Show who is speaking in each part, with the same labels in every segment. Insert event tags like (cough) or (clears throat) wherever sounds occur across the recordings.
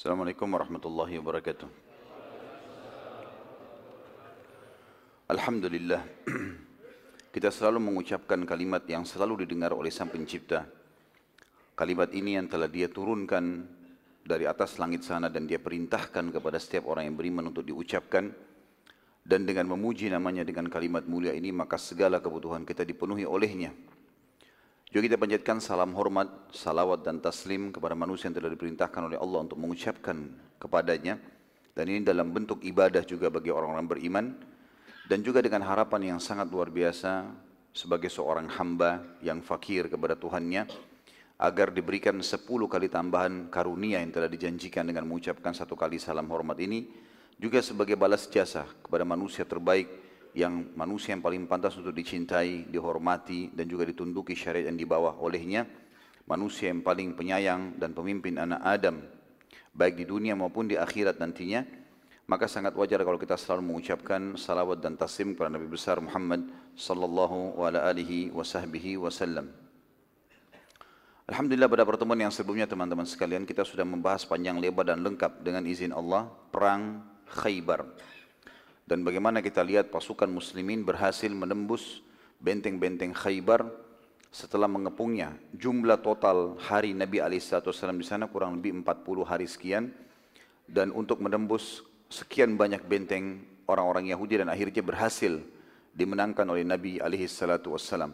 Speaker 1: Assalamualaikum warahmatullahi wabarakatuh. Alhamdulillah. (clears throat) Kita selalu mengucapkan kalimat yang selalu didengar oleh Sang Pencipta. Kalimat ini yang telah Dia turunkan dari atas langit sana dan Dia perintahkan kepada setiap orang yang beriman untuk diucapkan dan dengan memuji namanya dengan kalimat mulia ini maka segala kebutuhan kita dipenuhi olehnya. Juga kita panjatkan salam hormat, salawat dan taslim kepada manusia yang telah diperintahkan oleh Allah untuk mengucapkan kepadanya. Dan ini dalam bentuk ibadah juga bagi orang-orang beriman. Dan juga dengan harapan yang sangat luar biasa sebagai seorang hamba yang fakir kepada Tuhannya. Agar diberikan sepuluh kali tambahan karunia yang telah dijanjikan dengan mengucapkan satu kali salam hormat ini. Juga sebagai balas jasa kepada manusia terbaik yang manusia yang paling pantas untuk dicintai, dihormati dan juga ditunduki syariat yang dibawa olehnya, manusia yang paling penyayang dan pemimpin anak Adam, baik di dunia maupun di akhirat nantinya, maka sangat wajar kalau kita selalu mengucapkan salawat dan taslim kepada Nabi besar Muhammad sallallahu alaihi wasallam. Alhamdulillah pada pertemuan yang sebelumnya teman-teman sekalian kita sudah membahas panjang lebar dan lengkap dengan izin Allah perang Khaybar dan bagaimana kita lihat pasukan muslimin berhasil menembus benteng-benteng Khaybar setelah mengepungnya. Jumlah total hari Nabi SAW di sana kurang lebih 40 hari sekian. Dan untuk menembus sekian banyak benteng orang-orang Yahudi dan akhirnya berhasil dimenangkan oleh Nabi SAW.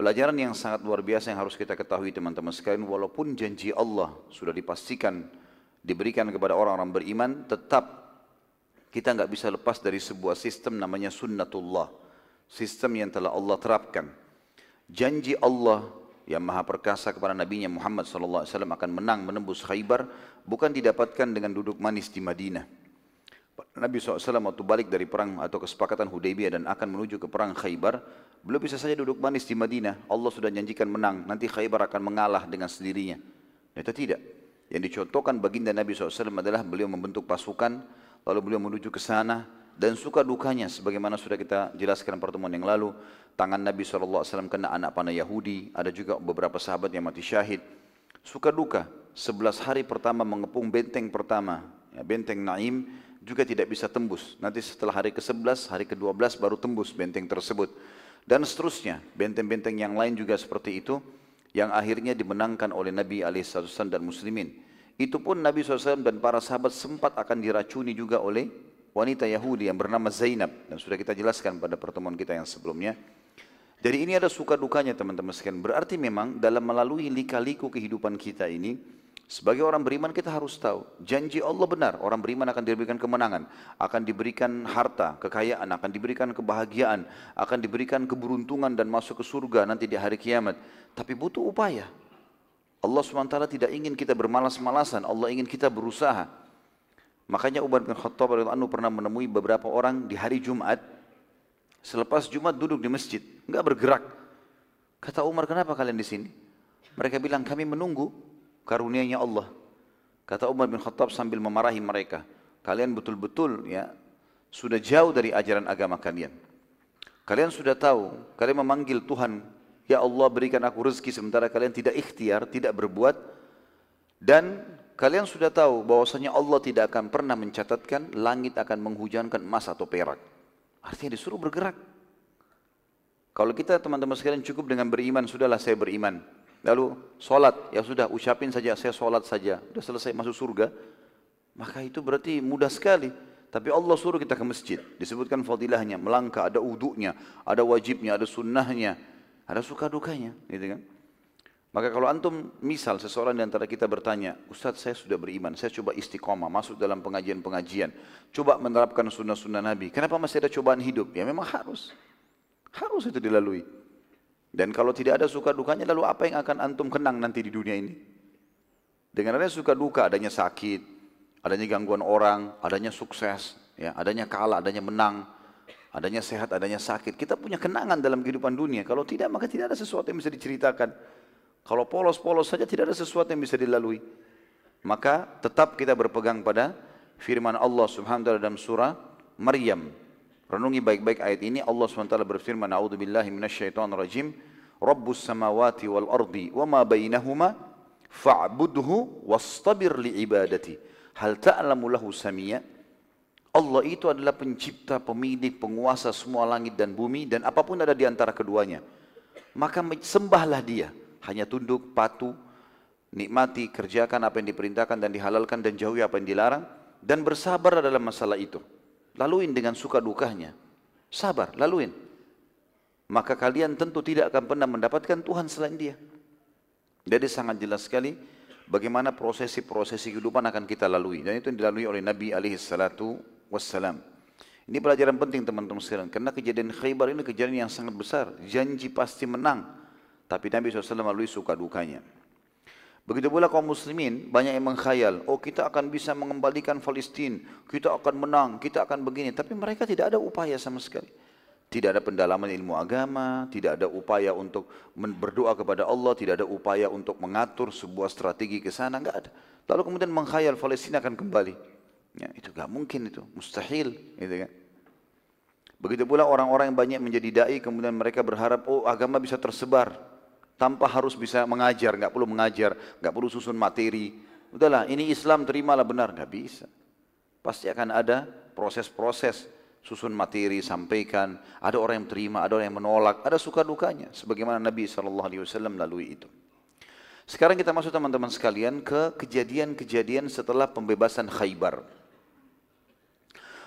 Speaker 1: Pelajaran yang sangat luar biasa yang harus kita ketahui teman-teman sekalian, walaupun janji Allah sudah dipastikan diberikan kepada orang-orang beriman, tetap kita nggak bisa lepas dari sebuah sistem namanya sunnatullah. Sistem yang telah Allah terapkan. Janji Allah yang maha perkasa kepada Nabi Muhammad SAW akan menang menembus Khaybar bukan didapatkan dengan duduk manis di Madinah. Nabi SAW waktu balik dari perang atau kesepakatan Hudaybiyah dan akan menuju ke perang Khaybar, belum bisa saja duduk manis di Madinah. Allah sudah janjikan menang, nanti Khaybar akan mengalah dengan sendirinya. Itu tidak. Yang dicontohkan baginda Nabi SAW adalah beliau membentuk pasukan, lalu beliau menuju ke sana dan suka dukanya sebagaimana sudah kita jelaskan pertemuan yang lalu. Tangan Nabi SAW kena anak panah Yahudi ada juga beberapa sahabat yang mati syahid. Suka duka 11 hari pertama mengepung benteng pertama ya, benteng Naim juga tidak bisa tembus. Nanti setelah hari ke-11 hari ke-12 baru tembus benteng tersebut. Dan seterusnya benteng-benteng yang lain juga seperti itu yang akhirnya dimenangkan oleh Nabi SAW dan muslimin itu pun Nabi SAW dan para sahabat sempat akan diracuni juga oleh wanita Yahudi yang bernama Zainab. Dan sudah kita jelaskan pada pertemuan kita yang sebelumnya. Jadi ini ada suka dukanya teman-teman sekalian. Berarti memang dalam melalui lika-liku kehidupan kita ini, sebagai orang beriman kita harus tahu, janji Allah benar, orang beriman akan diberikan kemenangan, akan diberikan harta, kekayaan, akan diberikan kebahagiaan, akan diberikan keberuntungan dan masuk ke surga nanti di hari kiamat. Tapi butuh upaya, Allah SWT tidak ingin kita bermalas-malasan, Allah ingin kita berusaha. Makanya Umar bin Khattab radhiyallahu pernah menemui beberapa orang di hari Jumat. Selepas Jumat duduk di masjid, enggak bergerak. Kata Umar, kenapa kalian di sini? Mereka bilang, kami menunggu karunianya Allah. Kata Umar bin Khattab sambil memarahi mereka, kalian betul-betul ya sudah jauh dari ajaran agama kalian. Kalian sudah tahu, kalian memanggil Tuhan Ya Allah berikan aku rezeki sementara kalian tidak ikhtiar, tidak berbuat. Dan kalian sudah tahu bahwasanya Allah tidak akan pernah mencatatkan langit akan menghujankan emas atau perak. Artinya disuruh bergerak. Kalau kita teman-teman sekalian cukup dengan beriman, sudahlah saya beriman. Lalu sholat, ya sudah ucapin saja saya sholat saja. Sudah selesai masuk surga. Maka itu berarti mudah sekali. Tapi Allah suruh kita ke masjid. Disebutkan fadilahnya, melangkah, ada uduknya, ada wajibnya, ada sunnahnya. Ada suka dukanya, gitu kan? Maka kalau antum misal seseorang di antara kita bertanya, Ustaz saya sudah beriman, saya coba istiqomah, masuk dalam pengajian-pengajian, coba menerapkan sunnah-sunnah Nabi. Kenapa masih ada cobaan hidup? Ya memang harus. Harus itu dilalui. Dan kalau tidak ada suka dukanya, lalu apa yang akan antum kenang nanti di dunia ini? Dengan adanya suka duka, adanya sakit, adanya gangguan orang, adanya sukses, ya, adanya kalah, adanya menang, Adanya sehat, adanya sakit. Kita punya kenangan dalam kehidupan dunia. Kalau tidak, maka tidak ada sesuatu yang bisa diceritakan. Kalau polos-polos saja tidak ada sesuatu yang bisa dilalui. Maka tetap kita berpegang pada firman Allah subhanahu wa ta'ala dalam surah Maryam. Renungi baik-baik ayat ini. Allah subhanahu wa ta'ala berfirman, A'udhu billahi minasyaitan rajim. Rabbus samawati wal ardi wa ma bainahuma fa'budhu wastabir li ibadati. Hal ta'lamu lahu samia? Allah itu adalah pencipta, pemilik, penguasa semua langit dan bumi dan apa pun ada di antara keduanya. Maka sembahlah dia. Hanya tunduk, patuh, nikmati, kerjakan apa yang diperintahkan dan dihalalkan dan jauhi apa yang dilarang. Dan bersabar dalam masalah itu. Laluin dengan suka dukanya. Sabar, laluin. Maka kalian tentu tidak akan pernah mendapatkan Tuhan selain dia. Jadi sangat jelas sekali bagaimana prosesi-prosesi kehidupan akan kita lalui. Dan itu yang dilalui oleh Nabi alaihi wassalam. Ini pelajaran penting teman-teman sekalian. Karena kejadian Khaybar ini kejadian yang sangat besar. Janji pasti menang. Tapi Nabi SAW melalui suka dukanya. Begitu pula kaum muslimin banyak yang mengkhayal. Oh kita akan bisa mengembalikan Palestina. Kita akan menang. Kita akan begini. Tapi mereka tidak ada upaya sama sekali. Tidak ada pendalaman ilmu agama. Tidak ada upaya untuk berdoa kepada Allah. Tidak ada upaya untuk mengatur sebuah strategi ke sana. Enggak ada. Lalu kemudian mengkhayal Palestina akan kembali. Ya, itu gak mungkin itu, mustahil. Gitu kan. Begitu pula orang-orang yang banyak menjadi dai kemudian mereka berharap oh agama bisa tersebar tanpa harus bisa mengajar, nggak perlu mengajar, nggak perlu susun materi. Udahlah, ini Islam terimalah benar, nggak bisa. Pasti akan ada proses-proses susun materi, sampaikan. Ada orang yang terima, ada orang yang menolak, ada suka dukanya. Sebagaimana Nabi SAW lalui itu. Sekarang kita masuk teman-teman sekalian ke kejadian-kejadian setelah pembebasan Khaybar.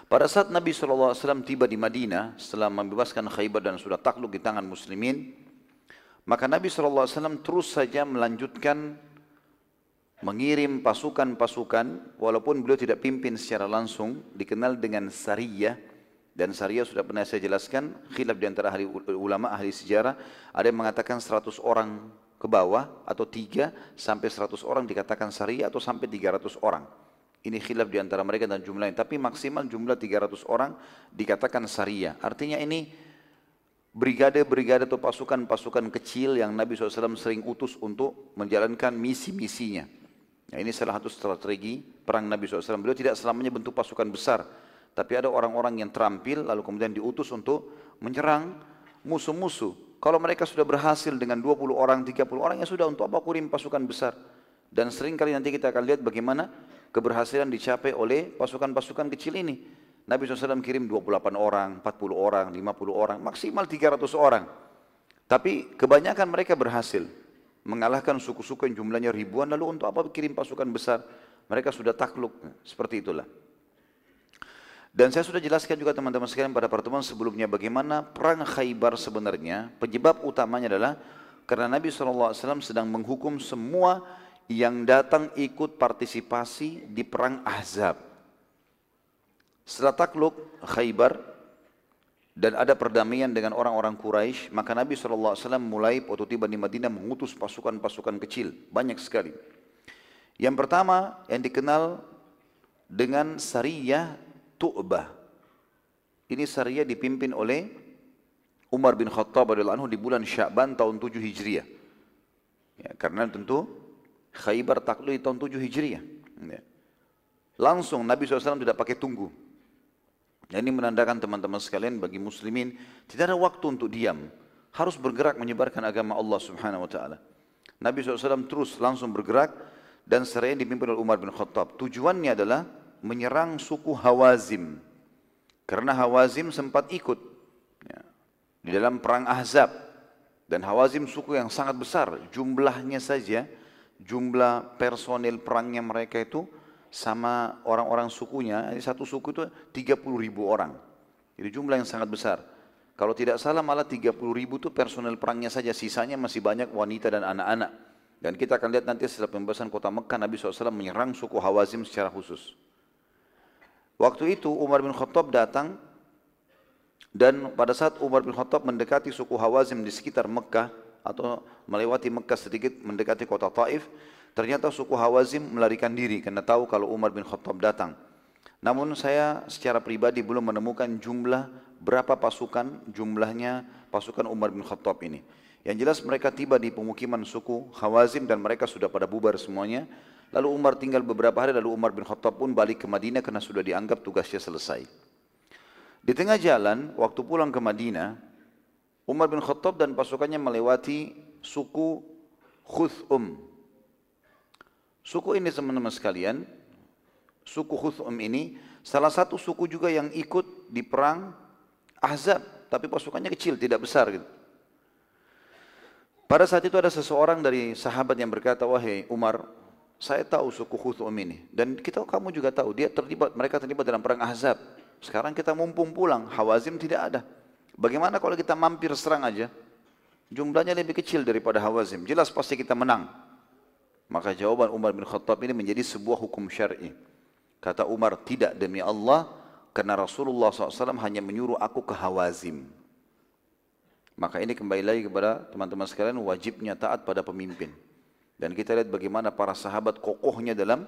Speaker 1: Pada saat Nabi SAW tiba di Madinah setelah membebaskan Khaybar dan sudah takluk di tangan muslimin, maka Nabi SAW terus saja melanjutkan mengirim pasukan-pasukan walaupun beliau tidak pimpin secara langsung dikenal dengan Sariyah dan Sariyah sudah pernah saya jelaskan khilaf di antara ahli ulama ahli sejarah ada yang mengatakan 100 orang ke bawah atau 3 sampai 100 orang dikatakan Sariyah atau sampai 300 orang ini khilaf di antara mereka dan jumlahnya. Tapi maksimal jumlah 300 orang dikatakan syariah. Artinya ini brigade-brigade atau pasukan-pasukan kecil yang Nabi SAW sering utus untuk menjalankan misi-misinya. Nah, ini salah satu strategi perang Nabi SAW. Beliau tidak selamanya bentuk pasukan besar. Tapi ada orang-orang yang terampil lalu kemudian diutus untuk menyerang musuh-musuh. Kalau mereka sudah berhasil dengan 20 orang, 30 orang, ya sudah untuk apa kurim pasukan besar. Dan sering kali nanti kita akan lihat bagaimana keberhasilan dicapai oleh pasukan-pasukan kecil ini. Nabi SAW kirim 28 orang, 40 orang, 50 orang, maksimal 300 orang. Tapi kebanyakan mereka berhasil mengalahkan suku-suku yang jumlahnya ribuan, lalu untuk apa kirim pasukan besar? Mereka sudah takluk, seperti itulah. Dan saya sudah jelaskan juga teman-teman sekalian pada pertemuan sebelumnya bagaimana perang Khaybar sebenarnya penyebab utamanya adalah karena Nabi SAW sedang menghukum semua yang datang ikut partisipasi di perang Ahzab. Setelah takluk Khaybar dan ada perdamaian dengan orang-orang Quraisy, maka Nabi SAW mulai waktu tiba di Madinah mengutus pasukan-pasukan kecil, banyak sekali. Yang pertama yang dikenal dengan Sariyah Tu'bah. Ini Sariyah dipimpin oleh Umar bin Khattab anhu di bulan Sya'ban tahun 7 Hijriah. Ya, karena tentu Khaybar takluk di tahun 7 Hijriah. Ya. Langsung Nabi SAW tidak pakai tunggu. Dan ini menandakan teman-teman sekalian bagi muslimin tidak ada waktu untuk diam. Harus bergerak menyebarkan agama Allah Subhanahu wa taala. Nabi SAW terus langsung bergerak dan seraya dipimpin oleh Umar bin Khattab. Tujuannya adalah menyerang suku Hawazim. Karena Hawazim sempat ikut ya, di dalam perang Ahzab. Dan Hawazim suku yang sangat besar. Jumlahnya saja jumlah personil perangnya mereka itu sama orang-orang sukunya, satu suku itu 30 ribu orang. Jadi jumlah yang sangat besar. Kalau tidak salah malah 30 ribu itu personel perangnya saja, sisanya masih banyak wanita dan anak-anak. Dan kita akan lihat nanti setelah pembebasan kota Mekah, Nabi SAW menyerang suku Hawazim secara khusus. Waktu itu Umar bin Khattab datang dan pada saat Umar bin Khattab mendekati suku Hawazim di sekitar Mekah, atau melewati Mekah sedikit mendekati kota Taif, ternyata suku Hawazim melarikan diri karena tahu kalau Umar bin Khattab datang. Namun saya secara pribadi belum menemukan jumlah berapa pasukan jumlahnya pasukan Umar bin Khattab ini. Yang jelas mereka tiba di pemukiman suku Hawazim dan mereka sudah pada bubar semuanya. Lalu Umar tinggal beberapa hari lalu Umar bin Khattab pun balik ke Madinah karena sudah dianggap tugasnya selesai. Di tengah jalan waktu pulang ke Madinah Umar bin Khattab dan pasukannya melewati suku Khuthum. Suku ini teman-teman sekalian, Suku Khuthum ini salah satu suku juga yang ikut di perang Ahzab, tapi pasukannya kecil, tidak besar gitu. Pada saat itu ada seseorang dari sahabat yang berkata, wahai Umar, saya tahu suku Khuthum ini. Dan kita kamu juga tahu, dia terlibat, mereka terlibat dalam perang Ahzab. Sekarang kita mumpung pulang, Hawazim tidak ada. Bagaimana kalau kita mampir serang aja? Jumlahnya lebih kecil daripada Hawazim. Jelas pasti kita menang. Maka jawaban Umar bin Khattab ini menjadi sebuah hukum syar'i. Kata Umar, tidak demi Allah, karena Rasulullah SAW hanya menyuruh aku ke Hawazim. Maka ini kembali lagi kepada teman-teman sekalian, wajibnya taat pada pemimpin. Dan kita lihat bagaimana para sahabat kokohnya dalam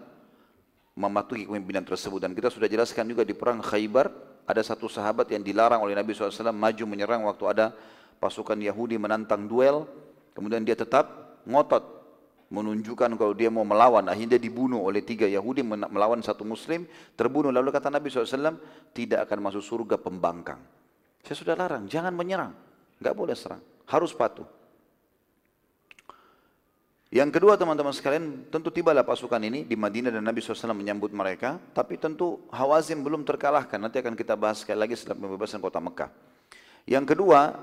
Speaker 1: mematuhi kepemimpinan tersebut. Dan kita sudah jelaskan juga di perang Khaybar, ada satu sahabat yang dilarang oleh Nabi SAW maju menyerang waktu ada pasukan Yahudi menantang duel. Kemudian dia tetap ngotot menunjukkan kalau dia mau melawan. Akhirnya dibunuh oleh tiga Yahudi melawan satu Muslim. Terbunuh. Lalu kata Nabi SAW, tidak akan masuk surga pembangkang. Saya sudah larang, jangan menyerang. Enggak boleh serang, harus patuh. Yang kedua teman-teman sekalian, tentu tibalah pasukan ini di Madinah dan Nabi SAW menyambut mereka. Tapi tentu Hawazim belum terkalahkan. Nanti akan kita bahas sekali lagi setelah pembebasan kota Mekah. Yang kedua,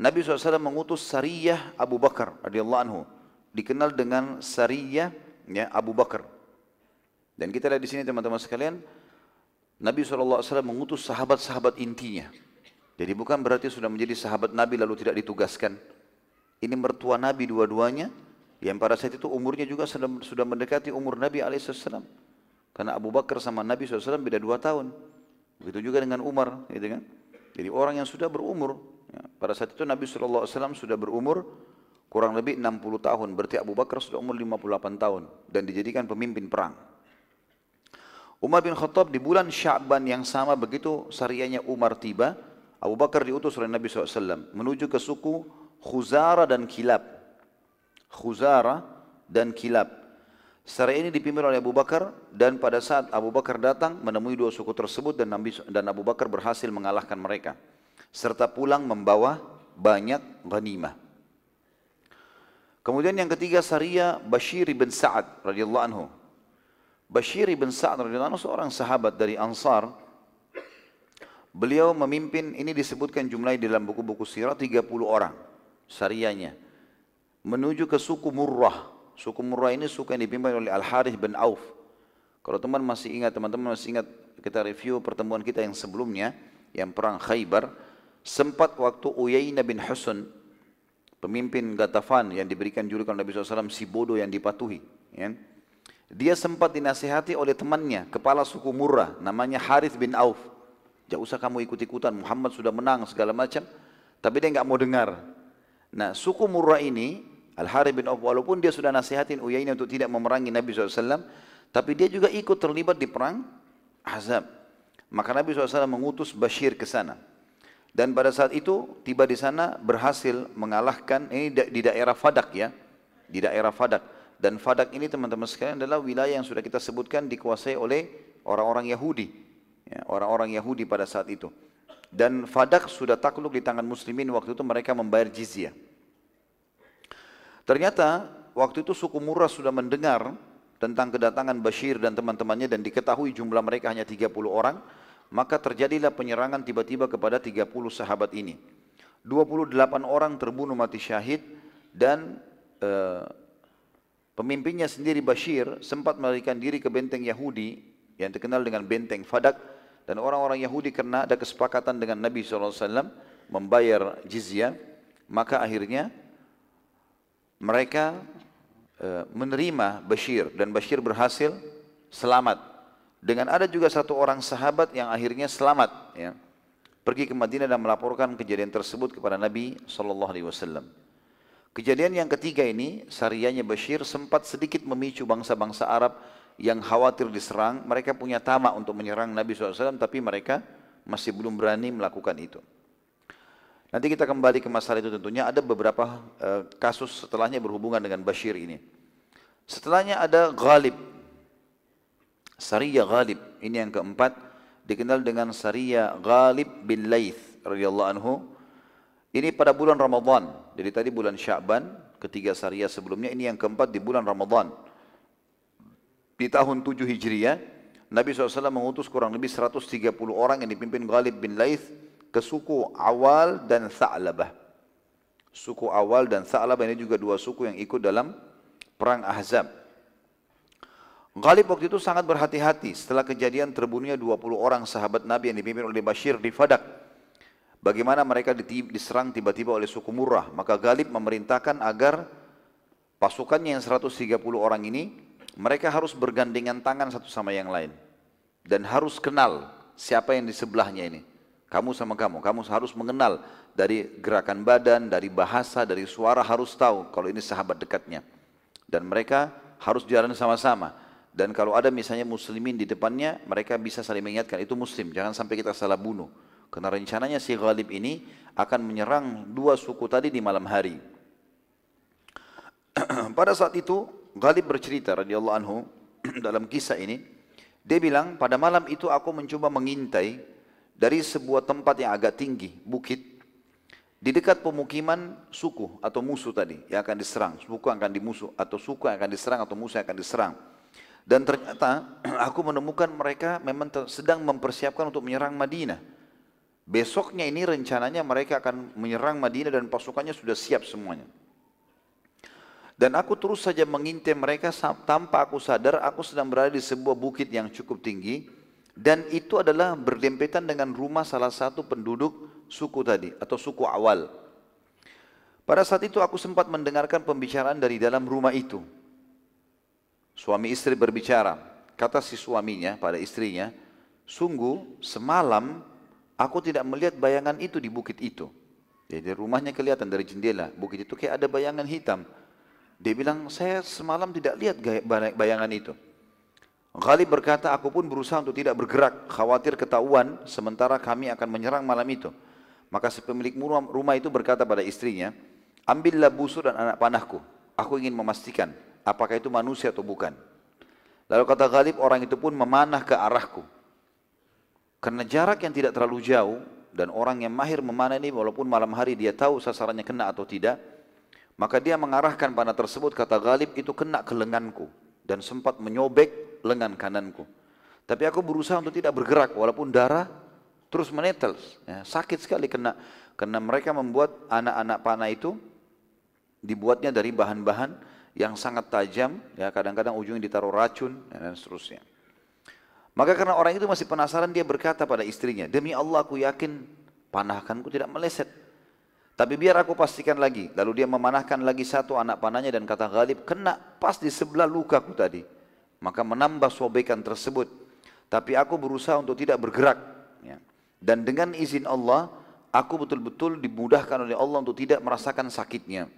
Speaker 1: Nabi SAW mengutus Sariyah Abu Bakar radhiyallahu anhu. Dikenal dengan Sariyah ya, Abu Bakar. Dan kita lihat di sini teman-teman sekalian, Nabi SAW mengutus sahabat-sahabat intinya. Jadi bukan berarti sudah menjadi sahabat Nabi lalu tidak ditugaskan. Ini mertua Nabi dua-duanya, yang pada saat itu umurnya juga sudah, mendekati umur Nabi SAW. Karena Abu Bakar sama Nabi SAW beda dua tahun. Begitu juga dengan Umar. Gitu kan? Jadi orang yang sudah berumur. Ya, pada saat itu Nabi SAW sudah berumur kurang lebih 60 tahun. Berarti Abu Bakar sudah umur 58 tahun. Dan dijadikan pemimpin perang. Umar bin Khattab di bulan Sya'ban yang sama begitu syariahnya Umar tiba. Abu Bakar diutus oleh Nabi SAW menuju ke suku Khuzara dan Kilab. Khuzara dan Kilab. Secara ini dipimpin oleh Abu Bakar dan pada saat Abu Bakar datang menemui dua suku tersebut dan Nabi dan Abu Bakar berhasil mengalahkan mereka serta pulang membawa banyak ghanimah. Kemudian yang ketiga Saria Bashir bin Sa'ad radhiyallahu anhu. Bashir bin Sa'ad radhiyallahu anhu seorang sahabat dari Ansar. Beliau memimpin ini disebutkan jumlahnya dalam buku-buku sirah 30 orang sarianya menuju ke suku Murrah. Suku Murrah ini suku yang dipimpin oleh Al-Harith bin Auf. Kalau teman masih ingat, teman-teman masih ingat kita review pertemuan kita yang sebelumnya, yang perang Khaybar, sempat waktu Uyainah bin Husun, pemimpin Gatafan yang diberikan julukan Nabi SAW, si bodoh yang dipatuhi. Ya. Dia sempat dinasihati oleh temannya, kepala suku Murrah, namanya Harith bin Auf. Jangan usah kamu ikut-ikutan, Muhammad sudah menang segala macam. Tapi dia nggak mau dengar. Nah, suku Murrah ini Al-Harith bin Auf walaupun dia sudah nasihatin Uyainah untuk tidak memerangi Nabi SAW, tapi dia juga ikut terlibat di perang Ahzab. Maka Nabi SAW mengutus Bashir ke sana. Dan pada saat itu tiba di sana berhasil mengalahkan ini di daerah Fadak ya, di daerah Fadak. Dan Fadak ini teman-teman sekalian adalah wilayah yang sudah kita sebutkan dikuasai oleh orang-orang Yahudi, ya, orang-orang Yahudi pada saat itu. Dan Fadak sudah takluk di tangan Muslimin waktu itu mereka membayar jizyah. Ternyata waktu itu suku Murrah sudah mendengar tentang kedatangan Bashir dan teman-temannya dan diketahui jumlah mereka hanya 30 orang, maka terjadilah penyerangan tiba-tiba kepada 30 sahabat ini. 28 orang terbunuh mati syahid dan uh, pemimpinnya sendiri Bashir sempat melarikan diri ke benteng Yahudi yang terkenal dengan benteng Fadak dan orang-orang Yahudi karena ada kesepakatan dengan Nabi SAW membayar jizyah maka akhirnya mereka e, menerima Bashir dan Bashir berhasil selamat. Dengan ada juga satu orang sahabat yang akhirnya selamat, ya, pergi ke Madinah dan melaporkan kejadian tersebut kepada Nabi Shallallahu Alaihi Wasallam. Kejadian yang ketiga ini, sarianya Bashir sempat sedikit memicu bangsa-bangsa Arab yang khawatir diserang. Mereka punya tamak untuk menyerang Nabi SAW, tapi mereka masih belum berani melakukan itu. Nanti kita kembali ke masalah itu tentunya ada beberapa uh, kasus setelahnya berhubungan dengan Bashir ini. Setelahnya ada Ghalib. Sariyah Ghalib. Ini yang keempat. Dikenal dengan Sariyah Ghalib bin Laith radhiyallahu anhu. Ini pada bulan Ramadan. Jadi tadi bulan Sya'ban, ketiga Sariyah sebelumnya. Ini yang keempat di bulan Ramadan. Di tahun 7 Hijriah, Nabi SAW mengutus kurang lebih 130 orang yang dipimpin Ghalib bin Laith ke suku Awal dan Tha'labah. Suku Awal dan Tha'labah ini juga dua suku yang ikut dalam perang Ahzab. Ghalib waktu itu sangat berhati-hati setelah kejadian terbunuhnya 20 orang sahabat Nabi yang dipimpin oleh Bashir di Fadak. Bagaimana mereka diserang tiba-tiba oleh suku Murrah. Maka Ghalib memerintahkan agar pasukannya yang 130 orang ini mereka harus bergandengan tangan satu sama yang lain. Dan harus kenal siapa yang di sebelahnya ini. Kamu sama kamu, kamu harus mengenal dari gerakan badan, dari bahasa, dari suara harus tahu kalau ini sahabat dekatnya. Dan mereka harus jalan sama-sama. Dan kalau ada misalnya muslimin di depannya, mereka bisa saling mengingatkan, itu muslim, jangan sampai kita salah bunuh. Karena rencananya si Ghalib ini akan menyerang dua suku tadi di malam hari. (clears throat) Pada saat itu Ghalib bercerita radhiyallahu anhu (clears throat) dalam kisah ini, dia bilang pada malam itu aku mencoba mengintai dari sebuah tempat yang agak tinggi, bukit, di dekat pemukiman suku atau musuh tadi yang akan diserang, suku akan dimusuh atau suku akan diserang atau musuh akan diserang. Dan ternyata (clears throat) aku menemukan mereka memang sedang mempersiapkan untuk menyerang Madinah. Besoknya ini rencananya mereka akan menyerang Madinah dan pasukannya sudah siap semuanya. Dan aku terus saja mengintai mereka tanpa aku sadar aku sedang berada di sebuah bukit yang cukup tinggi. Dan itu adalah berdempetan dengan rumah salah satu penduduk suku tadi atau suku awal. Pada saat itu aku sempat mendengarkan pembicaraan dari dalam rumah itu. Suami istri berbicara. Kata si suaminya pada istrinya, sungguh semalam aku tidak melihat bayangan itu di bukit itu. Jadi rumahnya kelihatan dari jendela. Bukit itu kayak ada bayangan hitam. Dia bilang, saya semalam tidak lihat bayangan itu. Ghalib berkata, aku pun berusaha untuk tidak bergerak, khawatir ketahuan, sementara kami akan menyerang malam itu. Maka si pemilik rumah itu berkata pada istrinya, ambillah busur dan anak panahku. Aku ingin memastikan apakah itu manusia atau bukan. Lalu kata Ghalib, orang itu pun memanah ke arahku. Karena jarak yang tidak terlalu jauh, dan orang yang mahir memanah ini walaupun malam hari dia tahu sasarannya kena atau tidak, maka dia mengarahkan panah tersebut, kata Galib, itu kena ke lenganku. Dan sempat menyobek lengan kananku. Tapi aku berusaha untuk tidak bergerak, walaupun darah terus menetes. Ya, sakit sekali kena. Karena mereka membuat anak-anak panah itu, dibuatnya dari bahan-bahan yang sangat tajam. ya Kadang-kadang ujungnya ditaruh racun, ya, dan seterusnya. Maka karena orang itu masih penasaran, dia berkata pada istrinya, Demi Allah aku yakin panahkanku tidak meleset. Tapi biar aku pastikan lagi. Lalu dia memanahkan lagi satu anak panahnya dan kata Ghalib, kena pas di sebelah lukaku tadi. Maka menambah sobekan tersebut. Tapi aku berusaha untuk tidak bergerak. Ya. Dan dengan izin Allah, aku betul-betul dimudahkan oleh Allah untuk tidak merasakan sakitnya.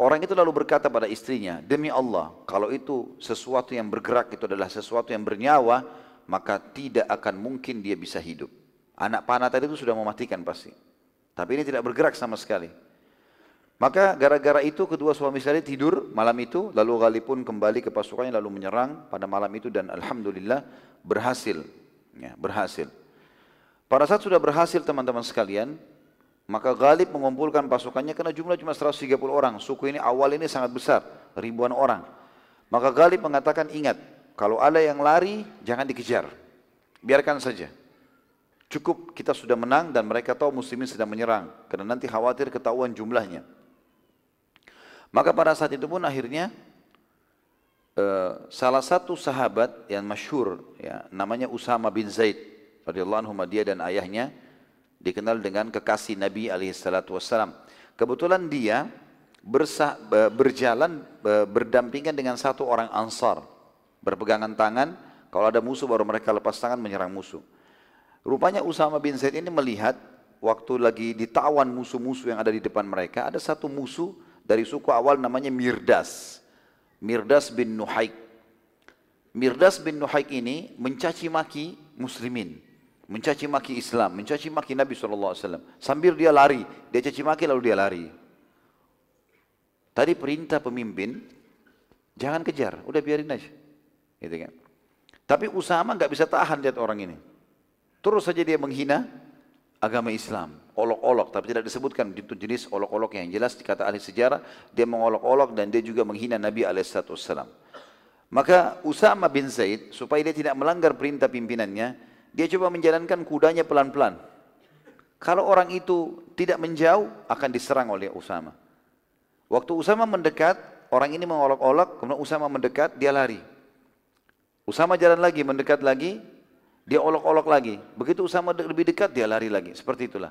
Speaker 1: Orang itu lalu berkata pada istrinya, demi Allah, kalau itu sesuatu yang bergerak itu adalah sesuatu yang bernyawa, maka tidak akan mungkin dia bisa hidup. Anak panah tadi itu sudah mematikan pasti. Tapi ini tidak bergerak sama sekali. Maka gara-gara itu kedua suami istri tidur malam itu, lalu Gali pun kembali ke pasukannya lalu menyerang pada malam itu dan Alhamdulillah berhasil. Ya, berhasil. Pada saat sudah berhasil teman-teman sekalian, maka Ghalib mengumpulkan pasukannya karena jumlah cuma 130 orang. Suku ini awal ini sangat besar, ribuan orang. Maka Ghalib mengatakan ingat, kalau ada yang lari jangan dikejar. Biarkan saja. Cukup kita sudah menang dan mereka tahu muslimin sedang menyerang. Karena nanti khawatir ketahuan jumlahnya. Maka pada saat itu pun akhirnya uh, salah satu sahabat yang masyhur ya, namanya Usama bin Zaid radhiyallahu anhu dia dan ayahnya dikenal dengan kekasih Nabi alaihi salatu wasallam. Kebetulan dia bersa, berjalan berdampingan dengan satu orang Ansar, berpegangan tangan. Kalau ada musuh baru mereka lepas tangan menyerang musuh. Rupanya Usama bin Zaid ini melihat waktu lagi ditawan musuh-musuh yang ada di depan mereka, ada satu musuh dari suku awal namanya Mirdas. Mirdas bin Nuhaik. Mirdas bin Nuhaik ini mencaci maki muslimin. Mencaci maki Islam, mencaci maki Nabi SAW. Sambil dia lari, dia caci maki lalu dia lari. Tadi perintah pemimpin, jangan kejar, udah biarin aja. Gitu kan. Tapi Usama nggak bisa tahan lihat orang ini. Terus saja dia menghina agama Islam, olok-olok, tapi tidak disebutkan itu jenis olok-olok yang jelas dikata ahli sejarah, dia mengolok-olok dan dia juga menghina Nabi alaihissalam. Maka Usama bin Zaid, supaya dia tidak melanggar perintah pimpinannya, dia coba menjalankan kudanya pelan-pelan. Kalau orang itu tidak menjauh, akan diserang oleh Usama. Waktu Usama mendekat, orang ini mengolok-olok, kemudian Usama mendekat, dia lari. Usama jalan lagi, mendekat lagi, dia olok-olok lagi. Begitu Usama lebih dekat, dia lari lagi. Seperti itulah.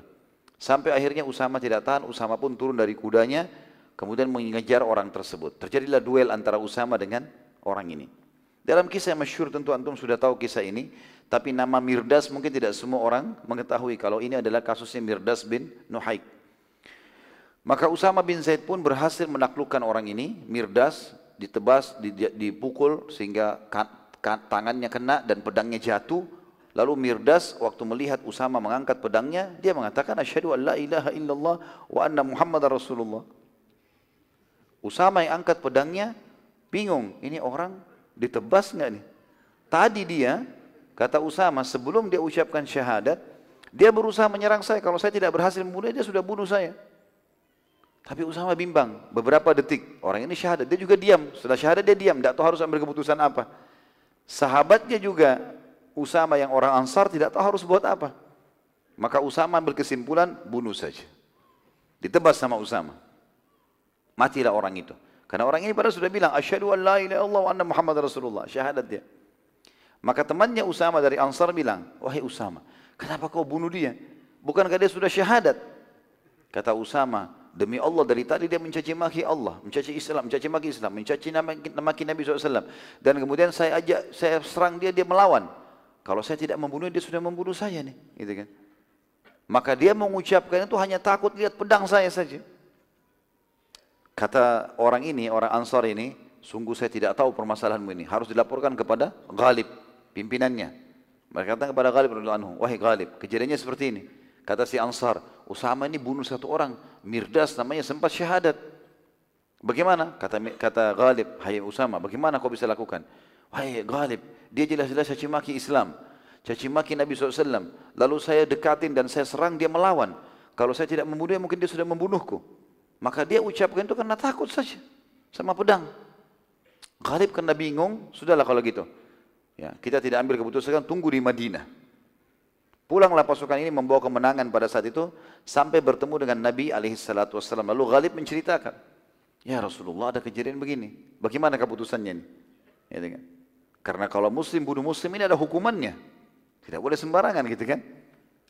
Speaker 1: Sampai akhirnya Usama tidak tahan, Usama pun turun dari kudanya, kemudian mengejar orang tersebut. Terjadilah duel antara Usama dengan orang ini. Dalam kisah yang masyhur tentu antum sudah tahu kisah ini, tapi nama Mirdas mungkin tidak semua orang mengetahui kalau ini adalah kasusnya Mirdas bin Nuhaik. Maka Usama bin Zaid pun berhasil menaklukkan orang ini, Mirdas ditebas, dipukul sehingga tangannya kena dan pedangnya jatuh. Lalu Mirdas waktu melihat Usama mengangkat pedangnya, dia mengatakan asyhadu an la ilaha illallah wa anna Muhammad Rasulullah. Usama yang angkat pedangnya Bingung, ini orang ditebas nggak nih? Tadi dia, kata Usama, sebelum dia ucapkan syahadat, dia berusaha menyerang saya. Kalau saya tidak berhasil membunuh dia sudah bunuh saya. Tapi Usama bimbang, beberapa detik. Orang ini syahadat, dia juga diam. Setelah syahadat dia diam, tidak tahu harus ambil keputusan apa. Sahabatnya juga, Usama yang orang Ansar tidak tahu harus buat apa. Maka Usama ambil kesimpulan, bunuh saja. Ditebas sama Usama. Matilah orang itu. Karena orang ini pada sudah bilang, Asyhadu an la ilaha illallah wa anna Muhammad Rasulullah. Syahadat dia. Maka temannya Usama dari Ansar bilang, Wahai Usama, kenapa kau bunuh dia? Bukankah dia sudah syahadat? Kata Usama, demi Allah dari tadi dia mencaci maki Allah, mencaci Islam, mencaci maki Islam, mencaci nama, maki Nabi SAW. Dan kemudian saya ajak, saya serang dia, dia melawan. Kalau saya tidak membunuh dia sudah membunuh saya nih, gitu kan? Maka dia mengucapkan itu hanya takut lihat pedang saya saja. Kata orang ini, orang Ansar ini, sungguh saya tidak tahu permasalahanmu ini. Harus dilaporkan kepada Ghalib, pimpinannya. Mereka kata kepada Ghalib anhu, wahai Ghalib, kejadiannya seperti ini. Kata si Ansar, Usama ini bunuh satu orang, Mirdas namanya sempat syahadat. Bagaimana? Kata kata Ghalib, hai Usama, bagaimana kau bisa lakukan? Wahai Ghalib, dia jelas-jelas caci maki Islam, caci maki Nabi SAW. Lalu saya dekatin dan saya serang, dia melawan. Kalau saya tidak membunuhnya, mungkin dia sudah membunuhku. Maka dia ucapkan itu karena takut saja sama pedang. Ghalib karena bingung, sudahlah kalau gitu. Ya, kita tidak ambil keputusan, tunggu di Madinah. Pulanglah pasukan ini membawa kemenangan pada saat itu sampai bertemu dengan Nabi alaihissalatu wassalam. Lalu Ghalib menceritakan, Ya Rasulullah ada kejadian begini. Bagaimana keputusannya ini? Ya, kan? Karena kalau muslim bunuh muslim ini ada hukumannya. Tidak boleh sembarangan gitu kan.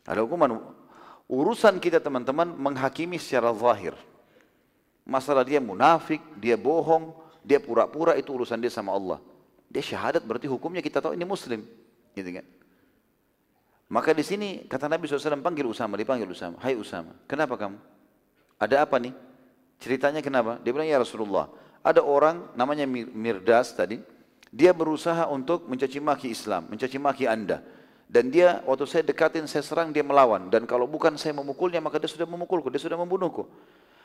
Speaker 1: Ada hukuman. Urusan kita teman-teman menghakimi secara zahir. Masalah dia munafik, dia bohong, dia pura-pura itu urusan dia sama Allah. Dia syahadat berarti hukumnya kita tahu ini muslim. Gitu kan? Maka di sini kata Nabi SAW panggil Usama, dipanggil Usama. Hai Usama, kenapa kamu? Ada apa nih? Ceritanya kenapa? Dia bilang ya Rasulullah, ada orang namanya Mirdas tadi, dia berusaha untuk mencaci maki Islam, mencaci maki anda. Dan dia waktu saya dekatin, saya serang, dia melawan. Dan kalau bukan saya memukulnya, maka dia sudah memukulku, dia sudah membunuhku.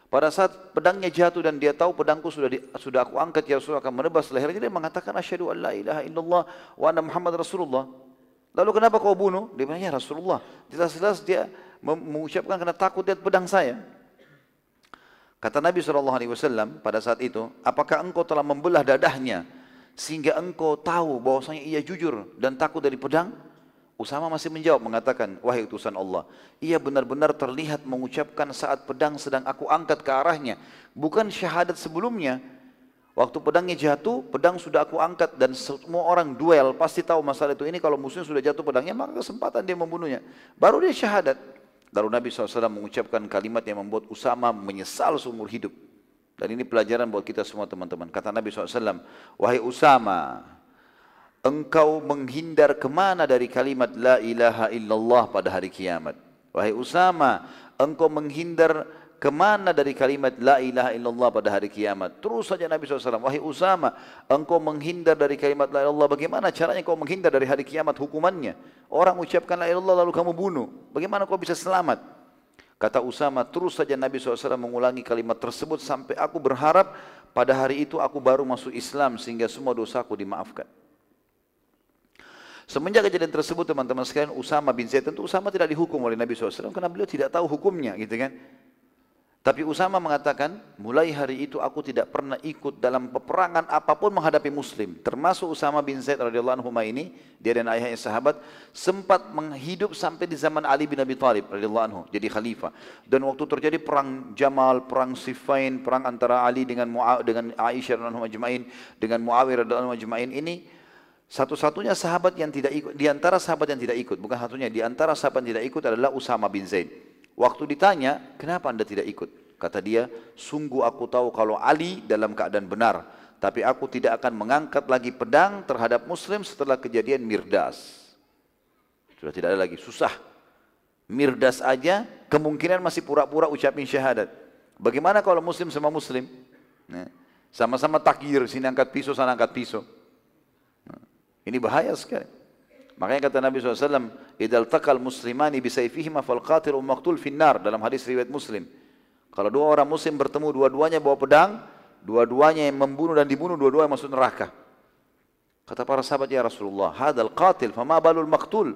Speaker 1: Pada saat pedangnya jatuh dan dia tahu pedangku sudah di, sudah aku angkat ya Rasulullah akan menebas lehernya dia mengatakan asyhadu an la ilaha illallah wa anna Muhammad Rasulullah. Lalu kenapa kau bunuh? Dia bilang ya Rasulullah. Jelas-jelas dia mengucapkan karena takut lihat pedang saya. Kata Nabi SAW pada saat itu, apakah engkau telah membelah dadahnya sehingga engkau tahu bahwasanya ia jujur dan takut dari pedang? Usama masih menjawab mengatakan, wahai utusan Allah, ia benar-benar terlihat mengucapkan saat pedang sedang aku angkat ke arahnya, bukan syahadat sebelumnya. Waktu pedangnya jatuh, pedang sudah aku angkat dan semua orang duel pasti tahu masalah itu. Ini kalau muslim sudah jatuh pedangnya, maka kesempatan dia membunuhnya. Baru dia syahadat. Lalu Nabi SAW mengucapkan kalimat yang membuat Usama menyesal seumur hidup. Dan ini pelajaran buat kita semua teman-teman. Kata Nabi SAW, wahai Usama, engkau menghindar ke mana dari kalimat la ilaha illallah pada hari kiamat. Wahai Usama, engkau menghindar ke mana dari kalimat la ilaha illallah pada hari kiamat. Terus saja Nabi SAW, wahai Usama, engkau menghindar dari kalimat la ilaha illallah. Bagaimana caranya kau menghindar dari hari kiamat hukumannya? Orang ucapkan la ilaha illallah lalu kamu bunuh. Bagaimana kau bisa selamat? Kata Usama, terus saja Nabi SAW mengulangi kalimat tersebut sampai aku berharap pada hari itu aku baru masuk Islam sehingga semua dosaku dimaafkan. Semenjak kejadian tersebut teman-teman sekalian Usama bin Zaid tentu Usama tidak dihukum oleh Nabi SAW karena beliau tidak tahu hukumnya gitu kan. Tapi Usama mengatakan, mulai hari itu aku tidak pernah ikut dalam peperangan apa pun menghadapi muslim. Termasuk Usama bin Zaid radhiyallahu anhu ini, dia dan ayahnya sahabat, sempat menghidup sampai di zaman Ali bin Abi Thalib radhiyallahu anhu, jadi khalifah. Dan waktu terjadi perang Jamal, perang Siffin, perang antara Ali dengan Muaw dengan Aisyah radhiyallahu anhu dengan Muawiyah radhiyallahu anhu ini, satu-satunya sahabat yang tidak ikut, di antara sahabat yang tidak ikut, bukan satunya, di antara sahabat yang tidak ikut adalah Usama bin Zaid. Waktu ditanya, kenapa anda tidak ikut? Kata dia, sungguh aku tahu kalau Ali dalam keadaan benar. Tapi aku tidak akan mengangkat lagi pedang terhadap muslim setelah kejadian Mirdas. Sudah tidak ada lagi, susah. Mirdas aja kemungkinan masih pura-pura ucapin syahadat. Bagaimana kalau muslim sama muslim? Nah, sama-sama takir, sini angkat pisau, sana angkat pisau. Nah, ini bahaya sekali. Makanya kata Nabi SAW, Idal takal muslimani bisayfihima fal qatil maqtul finnar dalam hadis riwayat Muslim. Kalau dua orang muslim bertemu dua-duanya bawa pedang, dua-duanya yang membunuh dan dibunuh dua-duanya masuk neraka. Kata para sahabat ya Rasulullah, hadal qatil fama balul maqtul.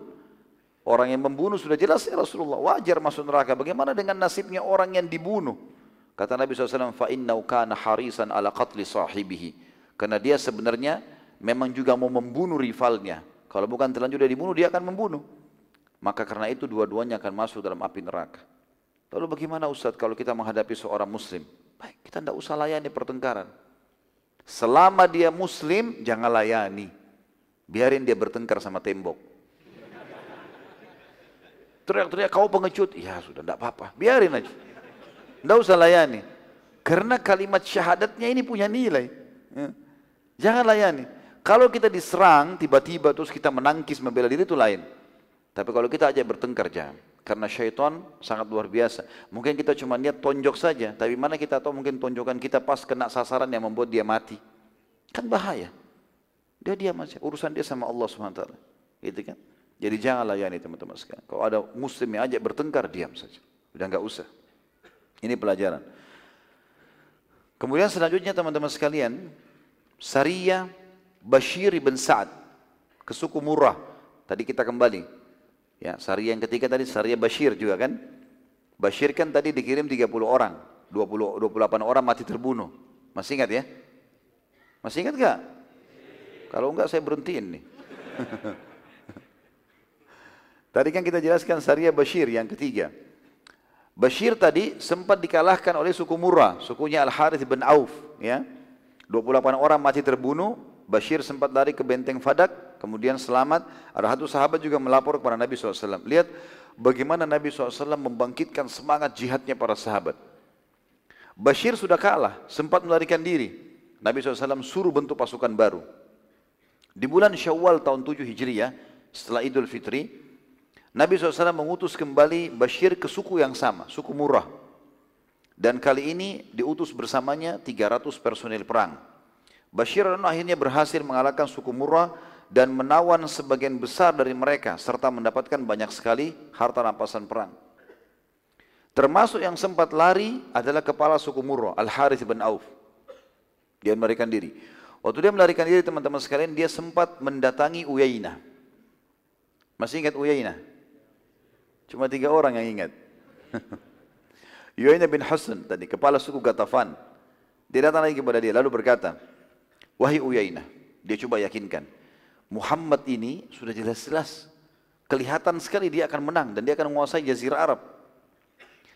Speaker 1: Orang yang membunuh sudah jelas ya Rasulullah, wajar masuk neraka. Bagaimana dengan nasibnya orang yang dibunuh? Kata Nabi SAW, fa innau kana harisan ala qatli sahibihi. Karena dia sebenarnya memang juga mau membunuh rivalnya. Kalau bukan terlanjur dia dibunuh, dia akan membunuh. Maka karena itu dua-duanya akan masuk dalam api neraka. Lalu bagaimana Ustaz kalau kita menghadapi seorang muslim? Baik, kita tidak usah layani pertengkaran. Selama dia muslim, jangan layani. Biarin dia bertengkar sama tembok. Teriak-teriak, kau pengecut. Ya sudah, tidak apa-apa. Biarin aja. Tidak usah layani. Karena kalimat syahadatnya ini punya nilai. Ya. Jangan layani. Kalau kita diserang, tiba-tiba terus kita menangkis membela diri itu lain. Tapi kalau kita aja bertengkar jangan. Karena syaitan sangat luar biasa. Mungkin kita cuma niat tonjok saja, tapi mana kita tahu mungkin tonjokan kita pas kena sasaran yang membuat dia mati. Kan bahaya. Dia diam aja, urusan dia sama Allah SWT. Gitu kan? Jadi jangan layani teman-teman sekalian. Kalau ada muslim yang ajak bertengkar, diam saja. Udah nggak usah. Ini pelajaran. Kemudian selanjutnya teman-teman sekalian, Sariyah Bashir bin Sa'ad ke suku Murrah. Tadi kita kembali. Ya, Sariyah yang ketiga tadi Sariyah Bashir juga kan? Bashir kan tadi dikirim 30 orang, 20 28 orang mati terbunuh. Masih ingat ya? Masih ingat gak? Kalau enggak saya berhentiin nih. (laughs) tadi kan kita jelaskan Sariyah Bashir yang ketiga. Bashir tadi sempat dikalahkan oleh suku Murrah, sukunya Al-Harith bin Auf, ya. 28 orang mati terbunuh, Bashir sempat lari ke benteng Fadak, kemudian selamat. Ada satu sahabat juga melapor kepada Nabi SAW. Lihat bagaimana Nabi SAW membangkitkan semangat jihadnya para sahabat. Bashir sudah kalah, sempat melarikan diri. Nabi SAW suruh bentuk pasukan baru. Di bulan Syawal tahun 7 Hijriah, setelah Idul Fitri, Nabi SAW mengutus kembali Bashir ke suku yang sama, suku Murrah. Dan kali ini diutus bersamanya 300 personil perang. Bashir akhirnya berhasil mengalahkan suku Murrah dan menawan sebagian besar dari mereka serta mendapatkan banyak sekali harta rampasan perang. Termasuk yang sempat lari adalah kepala suku Murrah, Al-Harith bin Auf. Dia melarikan diri. Waktu dia melarikan diri teman-teman sekalian, dia sempat mendatangi Uyainah. Masih ingat Uyainah? Cuma tiga orang yang ingat. (laughs) Uyainah bin Hasan tadi, kepala suku Gatafan. Dia datang lagi kepada dia, lalu berkata, Wahai Uyainah, dia coba yakinkan. Muhammad ini sudah jelas-jelas kelihatan sekali dia akan menang dan dia akan menguasai jazirah Arab.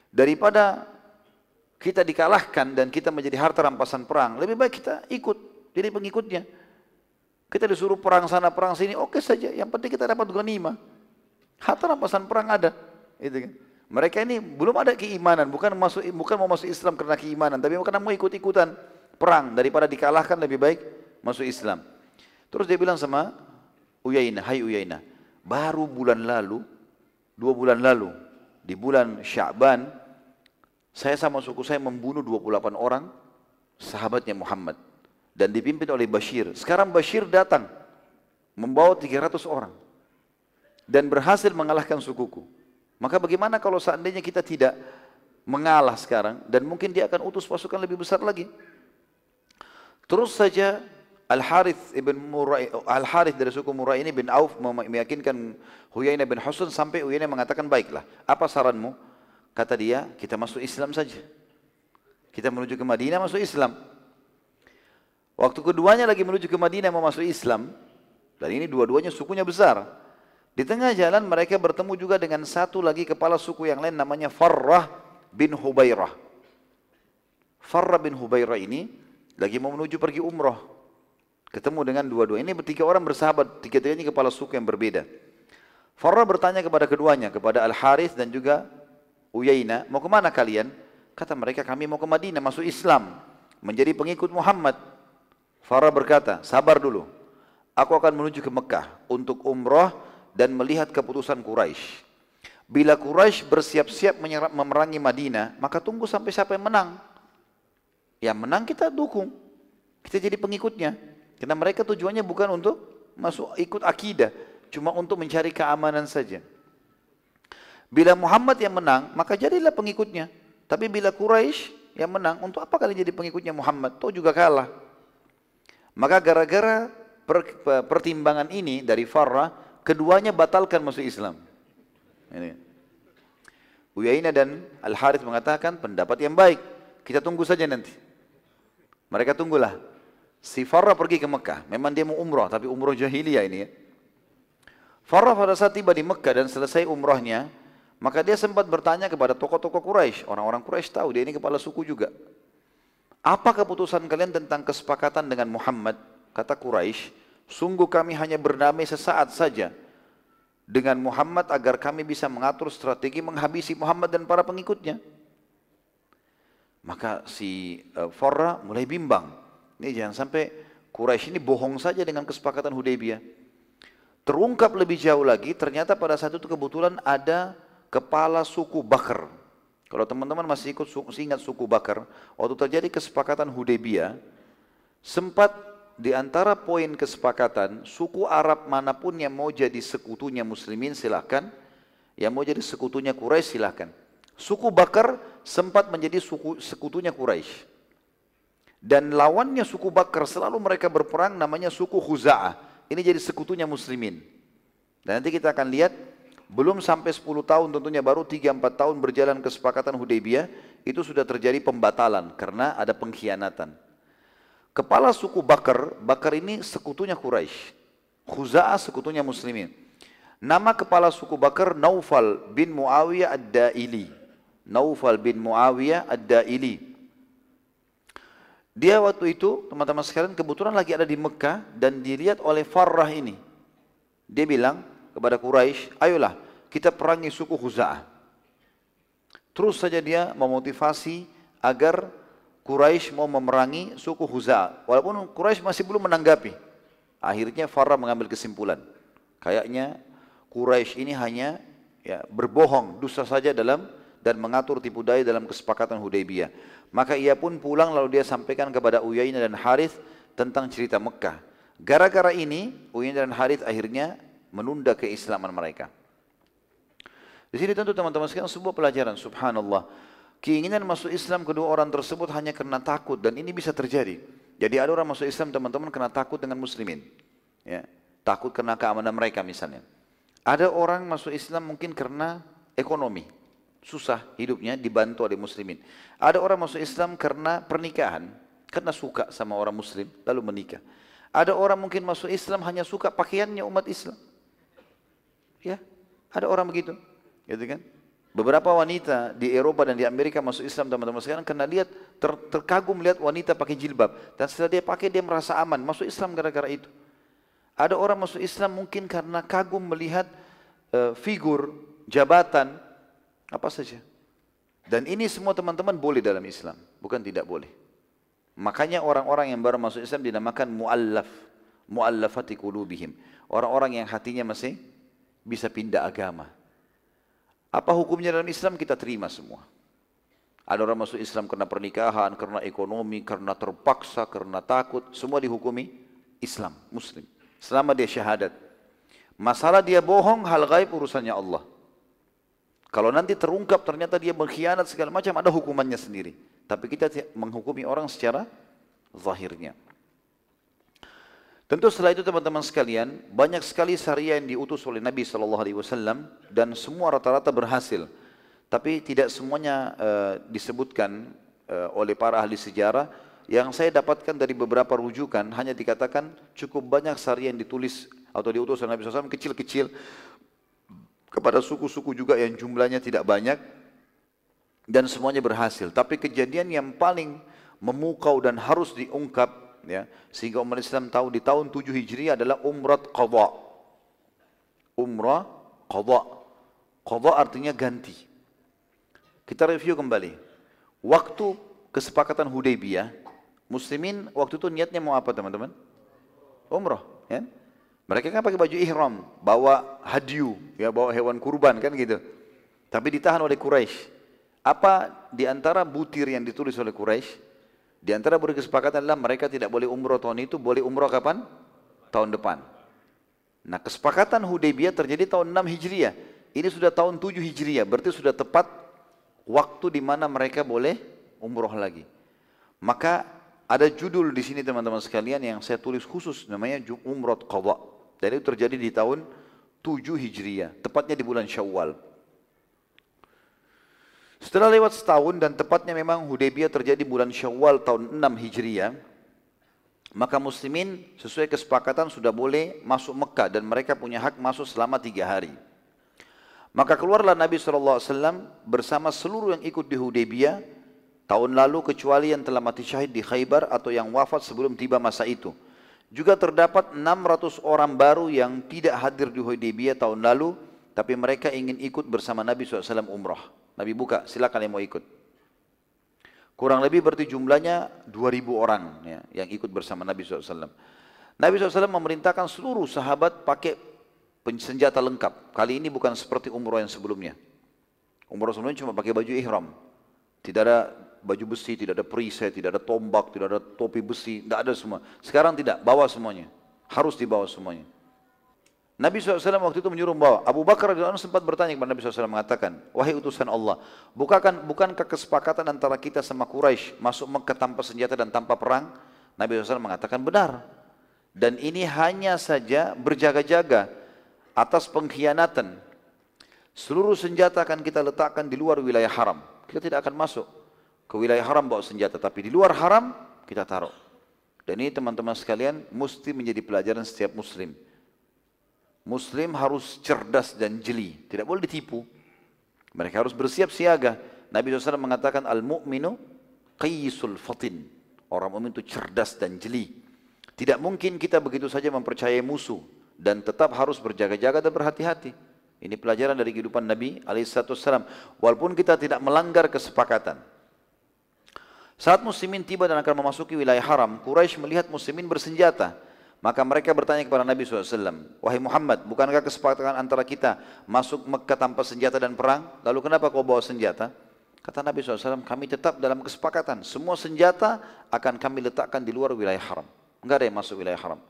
Speaker 1: Daripada kita dikalahkan dan kita menjadi harta rampasan perang, lebih baik kita ikut jadi pengikutnya. Kita disuruh perang sana perang sini, oke saja. Yang penting kita dapat ghanimah. Harta rampasan perang ada, itu kan. Mereka ini belum ada keimanan, bukan masuk bukan mau masuk Islam karena keimanan, tapi karena mau ikut-ikutan perang daripada dikalahkan lebih baik masuk Islam. Terus dia bilang sama Uyainah, hai Uyainah, baru bulan lalu, dua bulan lalu, di bulan Sya'ban, saya sama suku saya membunuh 28 orang sahabatnya Muhammad dan dipimpin oleh Bashir. Sekarang Bashir datang membawa 300 orang dan berhasil mengalahkan sukuku. Maka bagaimana kalau seandainya kita tidak mengalah sekarang dan mungkin dia akan utus pasukan lebih besar lagi. Terus saja Al-Harith ibn Murai, Al-Harith dari suku Murai ini bin Auf meyakinkan Huyainah bin Husain sampai Huyainah mengatakan baiklah, apa saranmu? Kata dia, kita masuk Islam saja. Kita menuju ke Madinah masuk Islam. Waktu keduanya lagi menuju ke Madinah mau masuk Islam. Dan ini dua-duanya sukunya besar. Di tengah jalan mereka bertemu juga dengan satu lagi kepala suku yang lain namanya Farrah bin Hubairah. Farrah bin Hubairah ini lagi mau menuju pergi umroh. Ketemu dengan dua-dua. Ini bertiga orang bersahabat, tiga-tiganya kepala suku yang berbeda. Farrah bertanya kepada keduanya, kepada Al-Harith dan juga Uyaina, mau ke mana kalian? Kata mereka, kami mau ke Madinah, masuk Islam, menjadi pengikut Muhammad. Farah berkata, sabar dulu. Aku akan menuju ke Mekah untuk umrah dan melihat keputusan Quraisy. Bila Quraisy bersiap-siap memerangi Madinah, maka tunggu sampai siapa yang menang. Yang menang kita dukung. Kita jadi pengikutnya. Karena mereka tujuannya bukan untuk masuk ikut akidah, cuma untuk mencari keamanan saja. Bila Muhammad yang menang, maka jadilah pengikutnya. Tapi bila Quraisy yang menang, untuk apa kalian jadi pengikutnya Muhammad? Tahu juga kalah. Maka gara-gara per, pertimbangan ini dari Farah, keduanya batalkan masuk Islam. Ini. Uyaina dan Al-Harith mengatakan pendapat yang baik. Kita tunggu saja nanti. Mereka tunggulah. Si Farah pergi ke Mekah. Memang dia mau umrah, tapi umrah jahiliyah ini ya. Farah pada saat tiba di Mekah dan selesai umrahnya, maka dia sempat bertanya kepada tokoh-tokoh Quraisy, orang-orang Quraisy tahu dia ini kepala suku juga. Apa keputusan kalian tentang kesepakatan dengan Muhammad? Kata Quraisy, sungguh kami hanya berdamai sesaat saja dengan Muhammad agar kami bisa mengatur strategi menghabisi Muhammad dan para pengikutnya. Maka si uh, Farra mulai bimbang. Ini jangan sampai Quraisy ini bohong saja dengan kesepakatan Hudaybiyah. Terungkap lebih jauh lagi, ternyata pada saat itu kebetulan ada kepala suku Bakar. Kalau teman-teman masih ikut ingat suku Bakar, waktu terjadi kesepakatan Hudaybiyah, sempat di antara poin kesepakatan, suku Arab mana pun yang mau jadi sekutunya muslimin silahkan, yang mau jadi sekutunya Quraisy silahkan. Suku Bakar sempat menjadi suku, sekutunya Quraisy. Dan lawannya suku Bakar selalu mereka berperang namanya suku Khuza'ah. Ini jadi sekutunya muslimin. Dan nanti kita akan lihat belum sampai 10 tahun tentunya baru 3-4 tahun berjalan kesepakatan Hudaybiyah itu sudah terjadi pembatalan karena ada pengkhianatan. Kepala suku Bakar, Bakar ini sekutunya Quraisy. Khuza'ah sekutunya muslimin. Nama kepala suku Bakar Naufal bin Muawiyah Ad-Daili. Naufal bin Muawiyah Ad-Daili. Dia waktu itu, teman-teman sekalian, kebetulan lagi ada di Mekah dan dilihat oleh Farrah ini. Dia bilang kepada Quraisy, ayolah kita perangi suku Khuza'ah. Terus saja dia memotivasi agar Quraisy mau memerangi suku Khuza'ah. Walaupun Quraisy masih belum menanggapi. Akhirnya Farah mengambil kesimpulan. Kayaknya Quraisy ini hanya ya, berbohong, dusta saja dalam dan mengatur tipu daya dalam kesepakatan Hudaybiyah. Maka ia pun pulang lalu dia sampaikan kepada Uyainah dan Harith tentang cerita Mekah. Gara-gara ini Uyainah dan Harith akhirnya menunda keislaman mereka. Di sini tentu teman-teman sekalian sebuah pelajaran, subhanallah. Keinginan masuk Islam kedua orang tersebut hanya karena takut dan ini bisa terjadi. Jadi ada orang masuk Islam teman-teman karena takut dengan muslimin. Ya, takut karena keamanan mereka misalnya. Ada orang masuk Islam mungkin karena ekonomi. Susah hidupnya dibantu oleh muslimin. Ada orang masuk Islam karena pernikahan. Karena suka sama orang muslim lalu menikah. Ada orang mungkin masuk Islam hanya suka pakaiannya umat Islam. Ya, ada orang begitu. Gitu kan? Beberapa wanita di Eropa dan di Amerika masuk Islam teman-teman sekarang karena lihat ter, terkagum melihat wanita pakai jilbab dan setelah dia pakai dia merasa aman masuk Islam gara-gara itu. Ada orang masuk Islam mungkin karena kagum melihat uh, figur, jabatan, apa saja. Dan ini semua teman-teman boleh dalam Islam, bukan tidak boleh. Makanya orang-orang yang baru masuk Islam dinamakan muallaf, muallafati qulubihim. Orang-orang yang hatinya masih bisa pindah agama. Apa hukumnya dalam Islam kita terima semua. Ada orang masuk Islam karena pernikahan, karena ekonomi, karena terpaksa, karena takut, semua dihukumi Islam, Muslim. Selama dia syahadat. Masalah dia bohong, hal gaib urusannya Allah. Kalau nanti terungkap ternyata dia mengkhianat segala macam, ada hukumannya sendiri. Tapi kita menghukumi orang secara zahirnya. Tentu setelah itu teman-teman sekalian, banyak sekali syariah yang diutus oleh Nabi SAW dan semua rata-rata berhasil. Tapi tidak semuanya uh, disebutkan uh, oleh para ahli sejarah yang saya dapatkan dari beberapa rujukan hanya dikatakan cukup banyak sari yang ditulis atau diutus oleh Nabi SAW kecil-kecil kepada suku-suku juga yang jumlahnya tidak banyak dan semuanya berhasil. Tapi kejadian yang paling memukau dan harus diungkap ya sehingga umat Islam tahu di tahun 7 Hijriah adalah umrat qadha. Umrah qadha. Qadha artinya ganti. Kita review kembali. Waktu kesepakatan Hudaybiyah, muslimin waktu itu niatnya mau apa teman-teman? Umrah, ya. Mereka kan pakai baju ihram, bawa hadyu, ya bawa hewan kurban kan gitu. Tapi ditahan oleh Quraisy. Apa di antara butir yang ditulis oleh Quraisy? Di antara berkesepakatan adalah mereka tidak boleh umroh tahun itu, boleh umroh kapan? Tahun depan. Nah kesepakatan Hudaybiyah terjadi tahun 6 Hijriah. Ini sudah tahun 7 Hijriah, berarti sudah tepat waktu di mana mereka boleh umroh lagi. Maka ada judul di sini teman-teman sekalian yang saya tulis khusus namanya Umrah Qadha. Dan itu terjadi di tahun 7 Hijriah, tepatnya di bulan Syawal. Setelah lewat setahun dan tepatnya memang Hudaybiyah terjadi bulan Syawal tahun 6 Hijriah, maka muslimin sesuai kesepakatan sudah boleh masuk Mekah dan mereka punya hak masuk selama tiga hari. Maka keluarlah Nabi SAW bersama seluruh yang ikut di Hudaybiyah tahun lalu kecuali yang telah mati syahid di Khaybar atau yang wafat sebelum tiba masa itu. Juga terdapat 600 orang baru yang tidak hadir di Hudaybiyah tahun lalu tapi mereka ingin ikut bersama Nabi SAW umrah. Nabi buka, silakan yang mau ikut. Kurang lebih berarti jumlahnya 2000 orang ya, yang ikut bersama Nabi SAW. Nabi SAW memerintahkan seluruh sahabat pakai senjata lengkap. Kali ini bukan seperti umroh yang sebelumnya. Umroh sebelumnya cuma pakai baju ihram. Tidak ada baju besi, tidak ada perisai, tidak ada tombak, tidak ada topi besi, tidak ada semua. Sekarang tidak, bawa semuanya. Harus dibawa semuanya. Nabi SAW waktu itu menyuruh membawa. Abu Bakar radhiyallahu sempat bertanya kepada Nabi SAW mengatakan, wahai utusan Allah, bukankah bukankah kesepakatan antara kita sama Quraisy masuk Mekah tanpa senjata dan tanpa perang? Nabi SAW mengatakan benar. Dan ini hanya saja berjaga-jaga atas pengkhianatan. Seluruh senjata akan kita letakkan di luar wilayah haram. Kita tidak akan masuk ke wilayah haram bawa senjata, tapi di luar haram kita taruh. Dan ini teman-teman sekalian mesti menjadi pelajaran setiap muslim. Muslim harus cerdas dan jeli, tidak boleh ditipu. Mereka harus bersiap siaga. Nabi SAW mengatakan al-mu'minu qisul fatin. Orang mukmin itu cerdas dan jeli. Tidak mungkin kita begitu saja mempercayai musuh dan tetap harus berjaga-jaga dan berhati-hati. Ini pelajaran dari kehidupan Nabi alaihissalam. Walaupun kita tidak melanggar kesepakatan. Saat muslimin tiba dan akan memasuki wilayah haram, Quraisy melihat muslimin bersenjata. Maka mereka bertanya kepada Nabi SAW, Wahai Muhammad, bukankah kesepakatan antara kita masuk Mekah tanpa senjata dan perang? Lalu kenapa kau bawa senjata? Kata Nabi SAW, kami tetap dalam kesepakatan. Semua senjata akan kami letakkan di luar wilayah haram. Enggak ada yang masuk wilayah haram.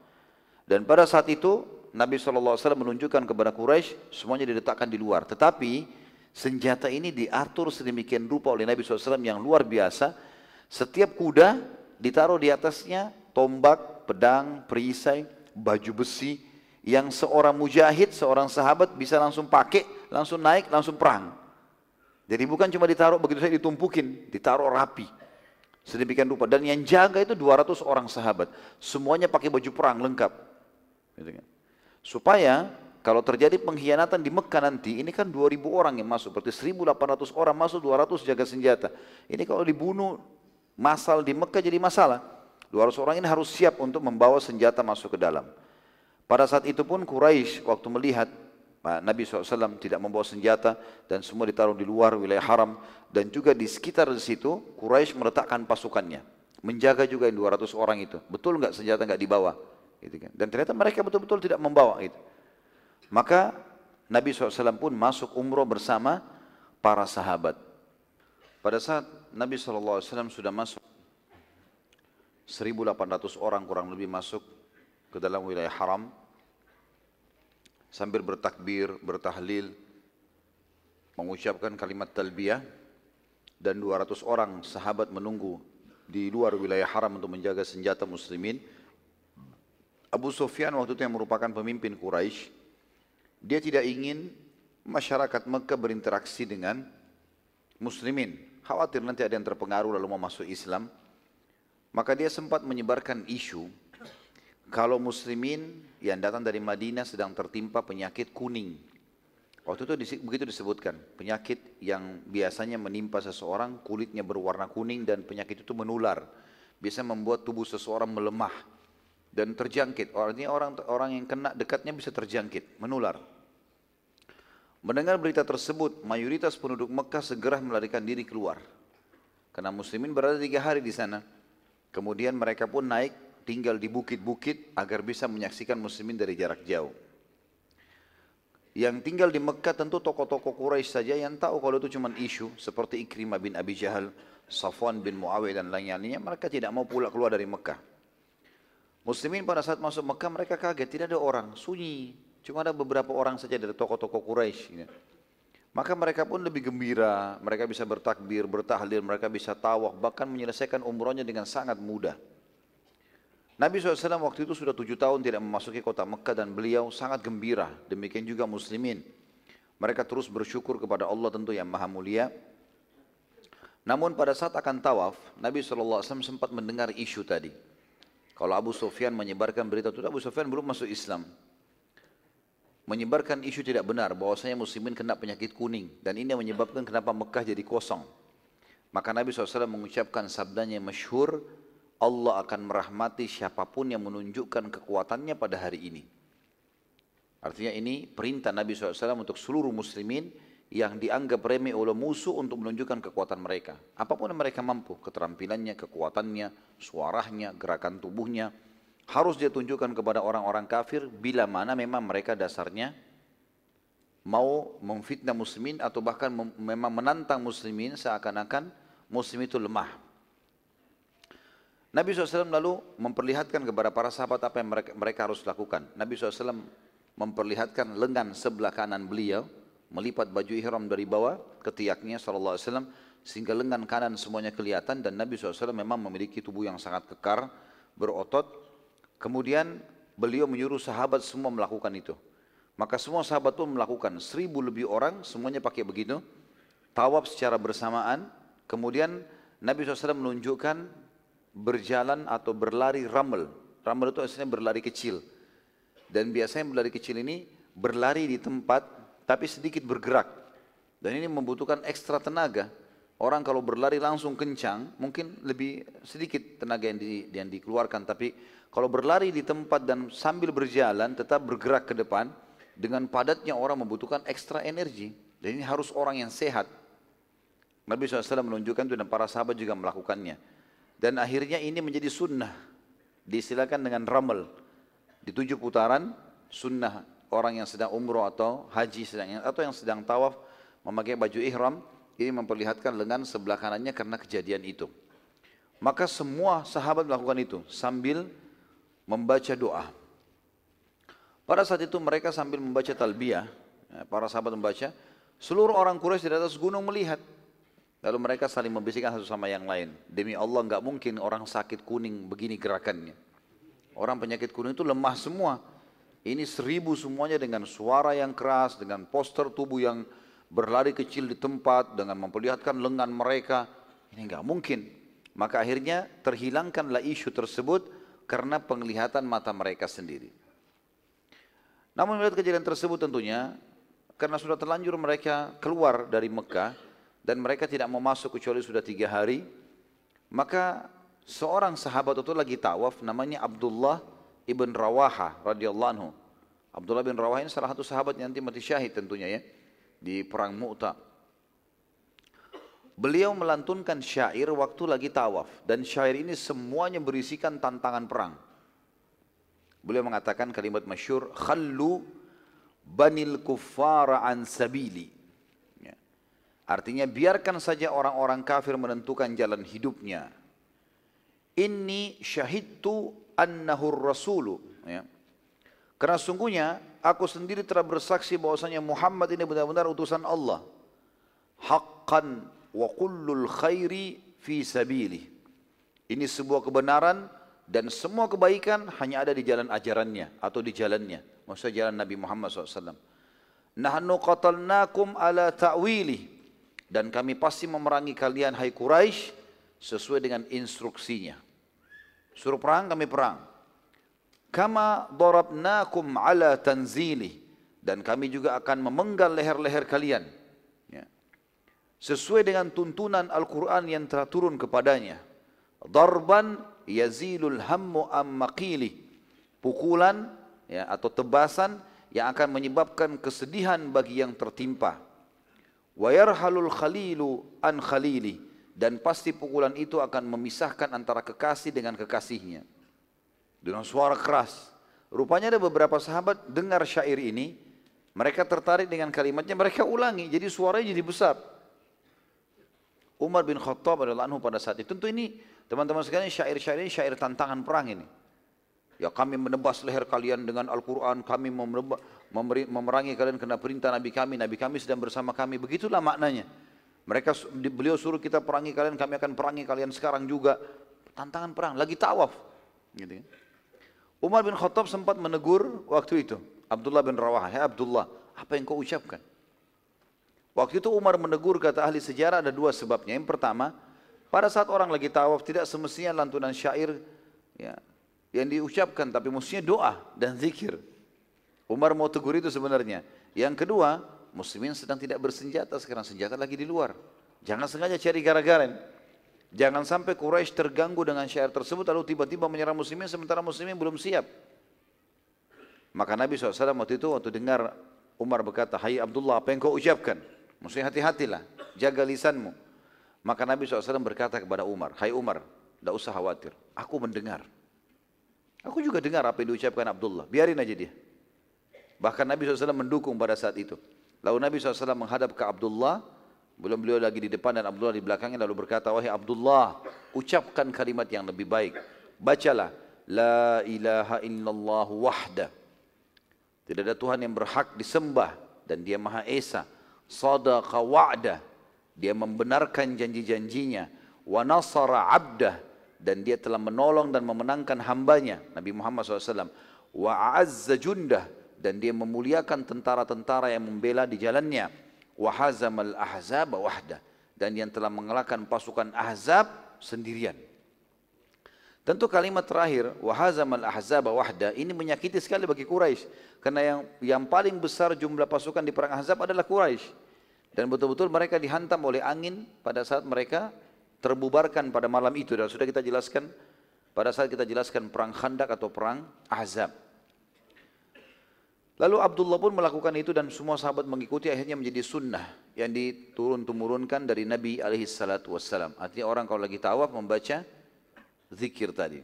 Speaker 1: Dan pada saat itu, Nabi SAW menunjukkan kepada Quraisy semuanya diletakkan di luar. Tetapi senjata ini diatur sedemikian rupa oleh Nabi SAW yang luar biasa. Setiap kuda ditaruh di atasnya tombak, pedang, perisai, baju besi yang seorang mujahid, seorang sahabat bisa langsung pakai, langsung naik, langsung perang. Jadi bukan cuma ditaruh begitu saja ditumpukin, ditaruh rapi. Sedemikian rupa. Dan yang jaga itu 200 orang sahabat. Semuanya pakai baju perang lengkap. Gitu kan. Supaya kalau terjadi pengkhianatan di Mekah nanti, ini kan 2000 orang yang masuk. Berarti 1800 orang masuk, 200 jaga senjata. Ini kalau dibunuh masal di Mekah jadi masalah. 200 orang ini harus siap untuk membawa senjata masuk ke dalam. Pada saat itu pun Quraisy waktu melihat Nabi SAW tidak membawa senjata dan semua ditaruh di luar wilayah haram dan juga di sekitar di situ Quraisy meletakkan pasukannya menjaga juga yang 200 orang itu. Betul nggak senjata nggak dibawa? Gitu kan. Dan ternyata mereka betul-betul tidak membawa itu maka Nabi SAW pun masuk umroh bersama para sahabat. Pada saat Nabi SAW sudah masuk. 1800 orang kurang lebih masuk ke dalam wilayah haram. Sambil bertakbir, bertahlil, mengucapkan kalimat talbiyah dan 200 orang sahabat menunggu di luar wilayah haram untuk menjaga senjata muslimin. Abu Sufyan waktu itu yang merupakan pemimpin Quraisy, dia tidak ingin masyarakat Mekah berinteraksi dengan muslimin khawatir nanti ada yang terpengaruh lalu mau masuk Islam. Maka dia sempat menyebarkan isu kalau muslimin yang datang dari Madinah sedang tertimpa penyakit kuning. Waktu itu begitu disebutkan, penyakit yang biasanya menimpa seseorang, kulitnya berwarna kuning dan penyakit itu menular. Bisa membuat tubuh seseorang melemah dan terjangkit. Artinya orang orang yang kena dekatnya bisa terjangkit, menular. Mendengar berita tersebut, mayoritas penduduk Mekah segera melarikan diri keluar. Karena muslimin berada tiga hari di sana. Kemudian mereka pun naik tinggal di bukit-bukit agar bisa menyaksikan muslimin dari jarak jauh. Yang tinggal di Mekah tentu tokoh-tokoh Quraisy saja yang tahu kalau itu cuma isu seperti Ikrimah bin Abi Jahal, Safwan bin Muawiyah dan lain-lainnya, mereka tidak mau pula keluar dari Mekah. Muslimin pada saat masuk Mekah mereka kaget, tidak ada orang, sunyi, Cuma ada beberapa orang saja dari tokoh-tokoh Quraisy. Gitu. Maka mereka pun lebih gembira, mereka bisa bertakbir, bertahlil, mereka bisa tawaf, bahkan menyelesaikan umrohnya dengan sangat mudah. Nabi SAW waktu itu sudah tujuh tahun tidak memasuki kota Mekah dan beliau sangat gembira. Demikian juga muslimin. Mereka terus bersyukur kepada Allah tentu yang maha mulia. Namun pada saat akan tawaf, Nabi SAW sempat mendengar isu tadi. Kalau Abu Sufyan menyebarkan berita itu, Abu Sufyan belum masuk Islam menyebarkan isu tidak benar bahwasanya muslimin kena penyakit kuning dan ini yang menyebabkan kenapa Mekah jadi kosong. Maka Nabi SAW mengucapkan sabdanya yang masyhur, Allah akan merahmati siapa pun yang menunjukkan kekuatannya pada hari ini. Artinya ini perintah Nabi SAW untuk seluruh muslimin yang dianggap remeh oleh musuh untuk menunjukkan kekuatan mereka. Apa pun yang mereka mampu, keterampilannya, kekuatannya, suaranya, gerakan tubuhnya, harus dia tunjukkan kepada orang-orang kafir bila mana memang mereka dasarnya mau memfitnah muslimin atau bahkan memang menantang muslimin seakan-akan muslim itu lemah. Nabi SAW lalu memperlihatkan kepada para sahabat apa yang mereka, mereka harus lakukan. Nabi SAW memperlihatkan lengan sebelah kanan beliau, melipat baju ihram dari bawah ke tiaknya SAW, sehingga lengan kanan semuanya kelihatan dan Nabi SAW memang memiliki tubuh yang sangat kekar, berotot, Kemudian beliau menyuruh sahabat semua melakukan itu. Maka semua sahabat pun melakukan. Seribu lebih orang semuanya pakai begitu. Tawaf secara bersamaan. Kemudian Nabi SAW menunjukkan berjalan atau berlari ramel. Ramel itu aslinya berlari kecil. Dan biasanya berlari kecil ini berlari di tempat tapi sedikit bergerak. Dan ini membutuhkan ekstra tenaga. Orang kalau berlari langsung kencang, mungkin lebih sedikit tenaga yang, di, yang dikeluarkan. Tapi kalau berlari di tempat dan sambil berjalan tetap bergerak ke depan, dengan padatnya orang membutuhkan ekstra energi. Dan ini harus orang yang sehat. Nabi SAW menunjukkan itu dan para sahabat juga melakukannya. Dan akhirnya ini menjadi sunnah. Disilakan dengan ramal. Di tujuh putaran, sunnah orang yang sedang umroh atau haji sedang atau yang sedang tawaf memakai baju ihram ini memperlihatkan lengan sebelah kanannya karena kejadian itu. Maka semua sahabat melakukan itu sambil membaca doa. Pada saat itu mereka sambil membaca talbiyah, ya, para sahabat membaca, seluruh orang Quraisy di atas gunung melihat. Lalu mereka saling membisikkan satu sama yang lain. Demi Allah nggak mungkin orang sakit kuning begini gerakannya. Orang penyakit kuning itu lemah semua. Ini seribu semuanya dengan suara yang keras, dengan poster tubuh yang berlari kecil di tempat, dengan memperlihatkan lengan mereka. Ini nggak mungkin. Maka akhirnya terhilangkanlah isu tersebut karena penglihatan mata mereka sendiri. Namun melihat kejadian tersebut tentunya karena sudah terlanjur mereka keluar dari Mekah dan mereka tidak mau masuk kecuali sudah tiga hari, maka seorang sahabat itu lagi tawaf namanya Abdullah ibn Rawaha radhiyallahu anhu. Abdullah bin Rawaha ini salah satu sahabat yang nanti mati syahid tentunya ya di perang Mu'tah. Beliau melantunkan syair waktu lagi tawaf dan syair ini semuanya berisikan tantangan perang. Beliau mengatakan kalimat masyur, "Khallu banil kuffara an sabili." Ya. Artinya biarkan saja orang-orang kafir menentukan jalan hidupnya. Inni syahidtu annahu rasulu. Ya. Karena sungguhnya aku sendiri telah bersaksi bahwasanya Muhammad ini benar-benar utusan Allah. Haqqan wa kullul khairi fi sabili. Ini sebuah kebenaran dan semua kebaikan hanya ada di jalan ajarannya atau di jalannya. Maksudnya jalan Nabi Muhammad SAW. Nahnu qatalnakum ala ta'wili. dan kami pasti memerangi kalian hai Quraisy sesuai dengan instruksinya. Suruh perang kami perang. Kama darabnakum ala tanzili dan kami juga akan memenggal leher-leher kalian. Ya. Sesuai dengan tuntunan Al-Quran yang telah turun kepadanya. Darban yazilul hammu ammaqili. Pukulan ya, atau tebasan yang akan menyebabkan kesedihan bagi yang tertimpa. Wa yarhalul khalilu an khalili dan pasti pukulan itu akan memisahkan antara kekasih dengan kekasihnya. Dengan suara keras. Rupanya ada beberapa sahabat dengar syair ini, mereka tertarik dengan kalimatnya, mereka ulangi, jadi suaranya jadi besar. Umar bin Khattab adalah anhu pada saat itu. Tentu ini teman-teman sekalian syair-syair ini syair tantangan perang ini. Ya kami menebas leher kalian dengan Al-Quran, kami memerangi kalian kena perintah Nabi kami, Nabi kami sedang bersama kami. Begitulah maknanya. Mereka beliau suruh kita perangi kalian, kami akan perangi kalian sekarang juga. Tantangan perang, lagi tawaf. Gitu kan. Umar bin Khattab sempat menegur waktu itu. Abdullah bin Rawah, ya Abdullah, apa yang kau ucapkan? Waktu itu Umar menegur kata ahli sejarah ada dua sebabnya. Yang pertama, pada saat orang lagi tawaf tidak semestinya lantunan syair ya, yang diucapkan tapi mestinya doa dan zikir. Umar mau tegur itu sebenarnya. Yang kedua, muslimin sedang tidak bersenjata sekarang senjata lagi di luar. Jangan sengaja cari gara-gara. Jangan sampai Quraisy terganggu dengan syair tersebut lalu tiba-tiba menyerang muslimin sementara muslimin belum siap. Maka Nabi SAW waktu itu waktu dengar Umar berkata, Hai Abdullah apa yang kau ucapkan? Maksudnya hati-hatilah, jaga lisanmu. Maka Nabi SAW berkata kepada Umar, Hai Umar, tidak usah khawatir, aku mendengar. Aku juga dengar apa yang diucapkan Abdullah. Biarin aja dia. Bahkan Nabi SAW mendukung pada saat itu. Lalu Nabi SAW menghadap ke Abdullah. Belum beliau lagi di depan dan Abdullah di belakangnya. Lalu berkata, Wahai Abdullah, ucapkan kalimat yang lebih baik. Bacalah. La ilaha illallah wahda. Tidak ada Tuhan yang berhak disembah. Dan dia Maha Esa. Sadaqa wa'da. Dia membenarkan janji-janjinya. Wa nasara dan dia telah menolong dan memenangkan hambanya Nabi Muhammad SAW wa azza jundah dan dia memuliakan tentara-tentara yang membela di jalannya wa hazamal ahzab wahda. Dan yang telah mengalahkan pasukan ahzab sendirian. Tentu kalimat terakhir wahazamal ahzab wahda ini menyakiti sekali bagi Quraisy. Karena yang yang paling besar jumlah pasukan di perang Ahzab adalah Quraisy. Dan betul-betul mereka dihantam oleh angin pada saat mereka terbubarkan pada malam itu. Dan sudah kita jelaskan pada saat kita jelaskan perang Khandak atau perang Ahzab. Lalu Abdullah pun melakukan itu dan semua sahabat mengikuti akhirnya menjadi sunnah yang diturun-temurunkan dari Nabi alaihi salatu wassalam. Artinya orang kalau lagi tawaf membaca zikir tadi.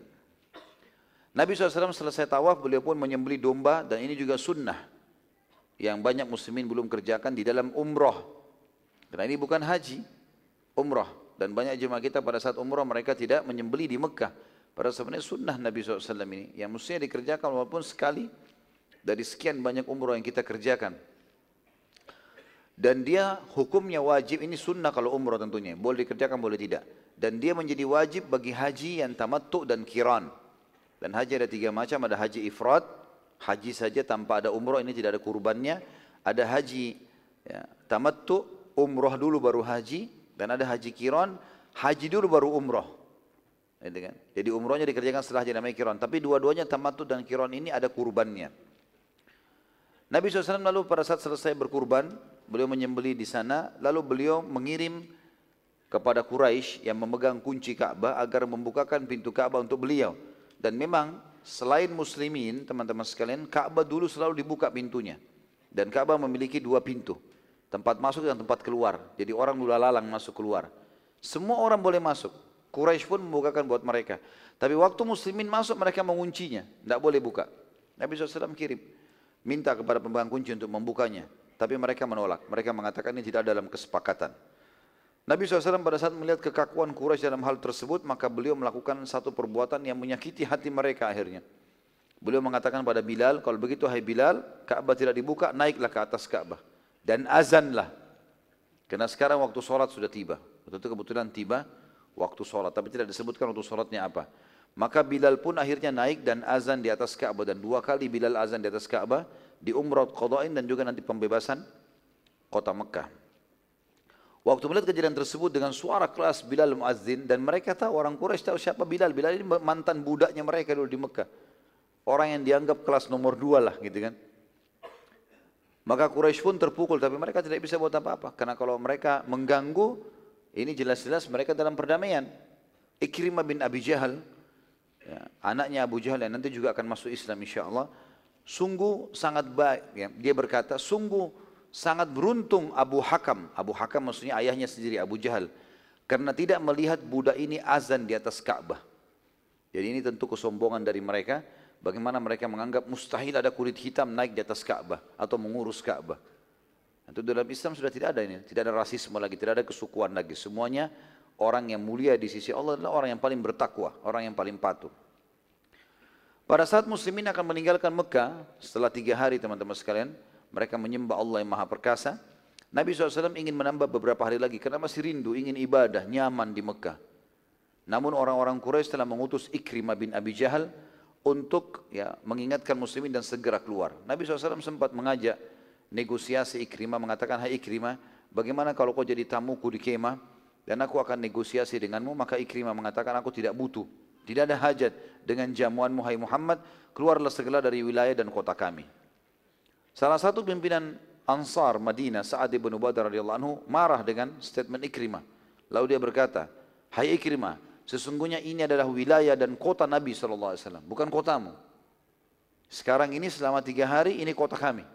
Speaker 1: Nabi SAW selesai tawaf beliau pun menyembeli domba dan ini juga sunnah yang banyak muslimin belum kerjakan di dalam umroh. Karena ini bukan haji, umroh. Dan banyak jemaah kita pada saat umrah mereka tidak menyembeli di Mekah. Pada sebenarnya sunnah Nabi SAW ini. Yang mestinya dikerjakan walaupun sekali dari sekian banyak umrah yang kita kerjakan. Dan dia hukumnya wajib, ini sunnah kalau umrah tentunya. Boleh dikerjakan, boleh tidak. Dan dia menjadi wajib bagi haji yang tamattu dan kiran. Dan haji ada tiga macam, ada haji ifrat, haji saja tanpa ada umrah, ini tidak ada kurbannya. Ada haji ya, tamattu, umrah dulu baru haji, dan ada haji kiron, haji dulu baru umroh. Gitu kan? Jadi umrohnya dikerjakan setelah haji namanya kiron. Tapi dua-duanya tamattu dan kiron ini ada kurbannya. Nabi SAW lalu pada saat selesai berkurban, beliau menyembeli di sana, lalu beliau mengirim kepada Quraisy yang memegang kunci Ka'bah agar membukakan pintu Ka'bah untuk beliau. Dan memang selain muslimin, teman-teman sekalian, Ka'bah dulu selalu dibuka pintunya. Dan Ka'bah memiliki dua pintu. Tempat masuk dan tempat keluar. Jadi orang lula lalang masuk keluar. Semua orang boleh masuk. Quraisy pun membukakan buat mereka. Tapi waktu muslimin masuk mereka menguncinya. Tidak boleh buka. Nabi SAW kirim. Minta kepada pemegang kunci untuk membukanya. Tapi mereka menolak. Mereka mengatakan ini tidak dalam kesepakatan. Nabi SAW pada saat melihat kekakuan Quraisy dalam hal tersebut, maka beliau melakukan satu perbuatan yang menyakiti hati mereka akhirnya. Beliau mengatakan pada Bilal, kalau begitu hai Bilal, Ka'bah tidak dibuka, naiklah ke atas Ka'bah dan azanlah. Karena sekarang waktu sholat sudah tiba. Waktu itu kebetulan tiba waktu sholat. Tapi tidak disebutkan waktu sholatnya apa. Maka Bilal pun akhirnya naik dan azan di atas Ka'bah. Dan dua kali Bilal azan di atas Ka'bah. Di umrah qada'in dan juga nanti pembebasan kota Mekah. Waktu melihat kejadian tersebut dengan suara keras Bilal muazzin dan mereka tahu orang Quraisy tahu siapa Bilal. Bilal ini mantan budaknya mereka dulu di Mekah. Orang yang dianggap kelas nomor dua lah gitu kan. Maka Quraisy pun terpukul tapi mereka tidak bisa buat apa-apa. Karena kalau mereka mengganggu ini jelas-jelas mereka dalam perdamaian. Ikrimah bin Abi Jahal, ya, anaknya Abu Jahal yang nanti juga akan masuk Islam insya Allah. Sungguh sangat baik. Ya. Dia berkata, sungguh sangat beruntung Abu Hakam. Abu Hakam maksudnya ayahnya sendiri Abu Jahal. Karena tidak melihat budak ini azan di atas Ka'bah. Jadi ini tentu kesombongan dari mereka. Bagaimana mereka menganggap mustahil ada kulit hitam naik di atas Ka'bah. Atau mengurus Ka'bah. Itu dalam Islam sudah tidak ada ini. Tidak ada rasisme lagi, tidak ada kesukuan lagi. Semuanya orang yang mulia di sisi Allah adalah orang yang paling bertakwa, orang yang paling patuh. Pada saat muslimin akan meninggalkan Mekah, setelah tiga hari teman-teman sekalian, mereka menyembah Allah yang maha perkasa. Nabi SAW ingin menambah beberapa hari lagi, karena masih rindu, ingin ibadah, nyaman di Mekah. Namun orang-orang Quraisy telah mengutus Ikrimah bin Abi Jahal untuk ya, mengingatkan muslimin dan segera keluar. Nabi SAW sempat mengajak negosiasi Ikrimah, mengatakan, Hai Ikrimah, bagaimana kalau kau jadi tamuku di kemah, dan aku akan negosiasi denganmu maka Ikrimah mengatakan aku tidak butuh tidak ada hajat dengan jamuanmu hai Muhammad. Keluarlah segala dari wilayah dan kota kami. Salah satu pimpinan Ansar Madinah Sa'ad ibn Ubadah radhiyallahu anhu marah dengan statement Ikrimah. Lalu dia berkata hai Ikrimah sesungguhnya ini adalah wilayah dan kota Nabi SAW bukan kotamu. Sekarang ini selama tiga hari ini kota kami.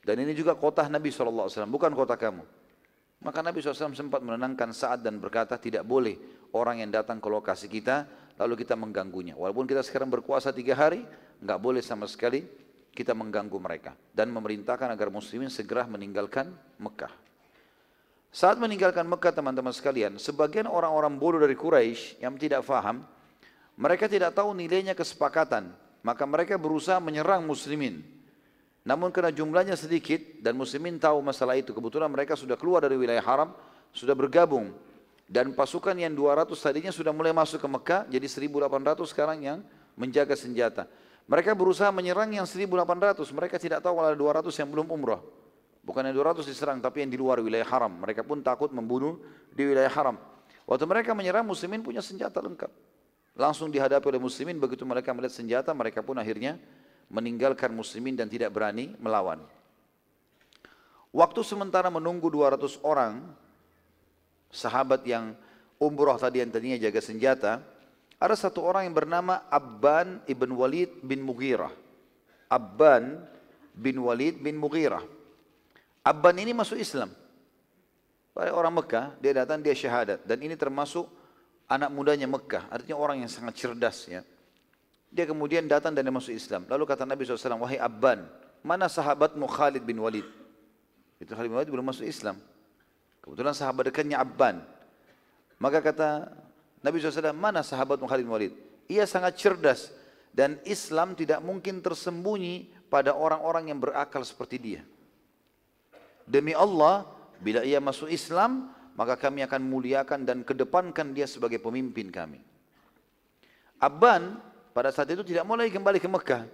Speaker 1: Dan ini juga kota Nabi SAW bukan kota kamu maka Nabi SAW sempat menenangkan saat dan berkata tidak boleh orang yang datang ke lokasi kita lalu kita mengganggunya. Walaupun kita sekarang berkuasa tiga hari, nggak boleh sama sekali kita mengganggu mereka dan memerintahkan agar muslimin segera meninggalkan Mekah. Saat meninggalkan Mekah teman-teman sekalian, sebagian orang-orang bodoh dari Quraisy yang tidak faham, mereka tidak tahu nilainya kesepakatan, maka mereka berusaha menyerang muslimin. Namun karena jumlahnya sedikit dan muslimin tahu masalah itu, kebetulan mereka sudah keluar dari wilayah haram, sudah bergabung. Dan pasukan yang 200 tadinya sudah mulai masuk ke Mekah, jadi 1800 sekarang yang menjaga senjata. Mereka berusaha menyerang yang 1800, mereka tidak tahu kalau ada 200 yang belum umrah. Bukan yang 200 diserang, tapi yang di luar wilayah haram. Mereka pun takut membunuh di wilayah haram. Waktu mereka menyerang, muslimin punya senjata lengkap. Langsung dihadapi oleh muslimin, begitu mereka melihat senjata, mereka pun akhirnya meninggalkan muslimin dan tidak berani melawan. Waktu sementara menunggu 200 orang sahabat yang umroh tadi yang tadinya jaga senjata, ada satu orang yang bernama Abban ibn Walid bin Mughirah. Abban bin Walid bin Mughirah. Abban ini masuk Islam. Pada orang Mekah, dia datang, dia syahadat. Dan ini termasuk anak mudanya Mekah. Artinya orang yang sangat cerdas ya. Dia kemudian datang dan dia masuk Islam. Lalu kata Nabi SAW, wahai Abban, mana sahabatmu Khalid bin Walid? Itu Khalid bin Walid belum masuk Islam. Kebetulan sahabat dekatnya Abban. Maka kata Nabi SAW, mana sahabatmu Khalid bin Walid? Ia sangat cerdas dan Islam tidak mungkin tersembunyi pada orang-orang yang berakal seperti dia. Demi Allah, bila ia masuk Islam, maka kami akan muliakan dan kedepankan dia sebagai pemimpin kami. Abban pada saat itu tidak mau lagi kembali ke Mekah.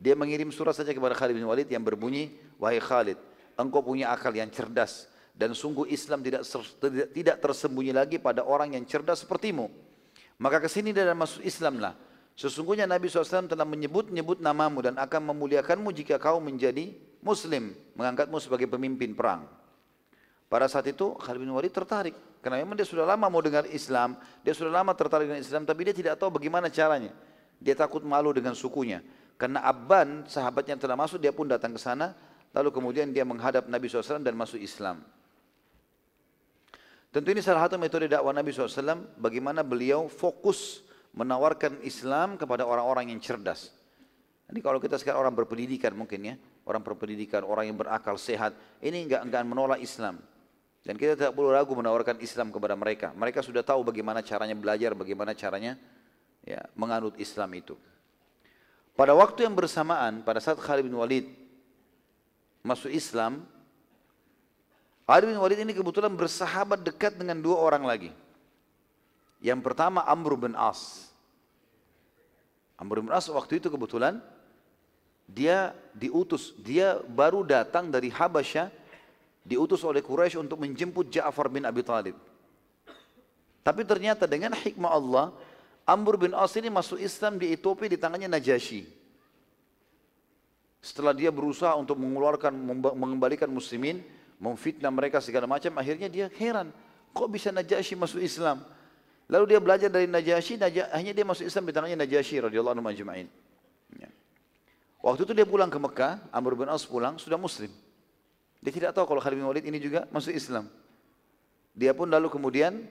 Speaker 1: Dia mengirim surat saja kepada Khalid bin Walid yang berbunyi, Wahai Khalid, engkau punya akal yang cerdas. Dan sungguh Islam tidak, tidak tersembunyi lagi pada orang yang cerdas sepertimu. Maka ke sini dan masuk Islamlah. Sesungguhnya Nabi SAW telah menyebut-nyebut namamu dan akan memuliakanmu jika kau menjadi Muslim. Mengangkatmu sebagai pemimpin perang. Pada saat itu Khalid bin Walid tertarik. Karena memang dia sudah lama mau dengar Islam. Dia sudah lama tertarik dengan Islam. Tapi dia tidak tahu bagaimana caranya. Dia takut malu dengan sukunya. Karena Abban, sahabatnya yang telah masuk, dia pun datang ke sana. Lalu kemudian dia menghadap Nabi SAW dan masuk Islam. Tentu ini salah satu metode dakwah Nabi SAW. Bagaimana beliau fokus menawarkan Islam kepada orang-orang yang cerdas. Ini kalau kita sekarang orang berpendidikan mungkin ya. Orang berpendidikan, orang yang berakal sehat. Ini enggak, enggak menolak Islam. Dan kita tidak perlu ragu menawarkan Islam kepada mereka. Mereka sudah tahu bagaimana caranya belajar, bagaimana caranya ya, menganut Islam itu. Pada waktu yang bersamaan, pada saat Khalid bin Walid masuk Islam, Khalid bin Walid ini kebetulan bersahabat dekat dengan dua orang lagi. Yang pertama Amr bin As. Amr bin As waktu itu kebetulan dia diutus, dia baru datang dari Habasyah diutus oleh Quraisy untuk menjemput Ja'far bin Abi Talib. Tapi ternyata dengan hikmah Allah, Amr bin As ini masuk Islam di Ethiopia di tangannya Najasyi. Setelah dia berusaha untuk mengeluarkan, mengembalikan muslimin, memfitnah mereka segala macam, akhirnya dia heran, kok bisa Najasyi masuk Islam? Lalu dia belajar dari Najasyi, akhirnya dia masuk Islam di tangannya Najasyi radhiyallahu anhu majma'in. Ya. Waktu itu dia pulang ke Mekah, Amr bin As pulang, sudah muslim. Dia tidak tahu kalau Khalid bin Walid ini juga masuk Islam. Dia pun lalu kemudian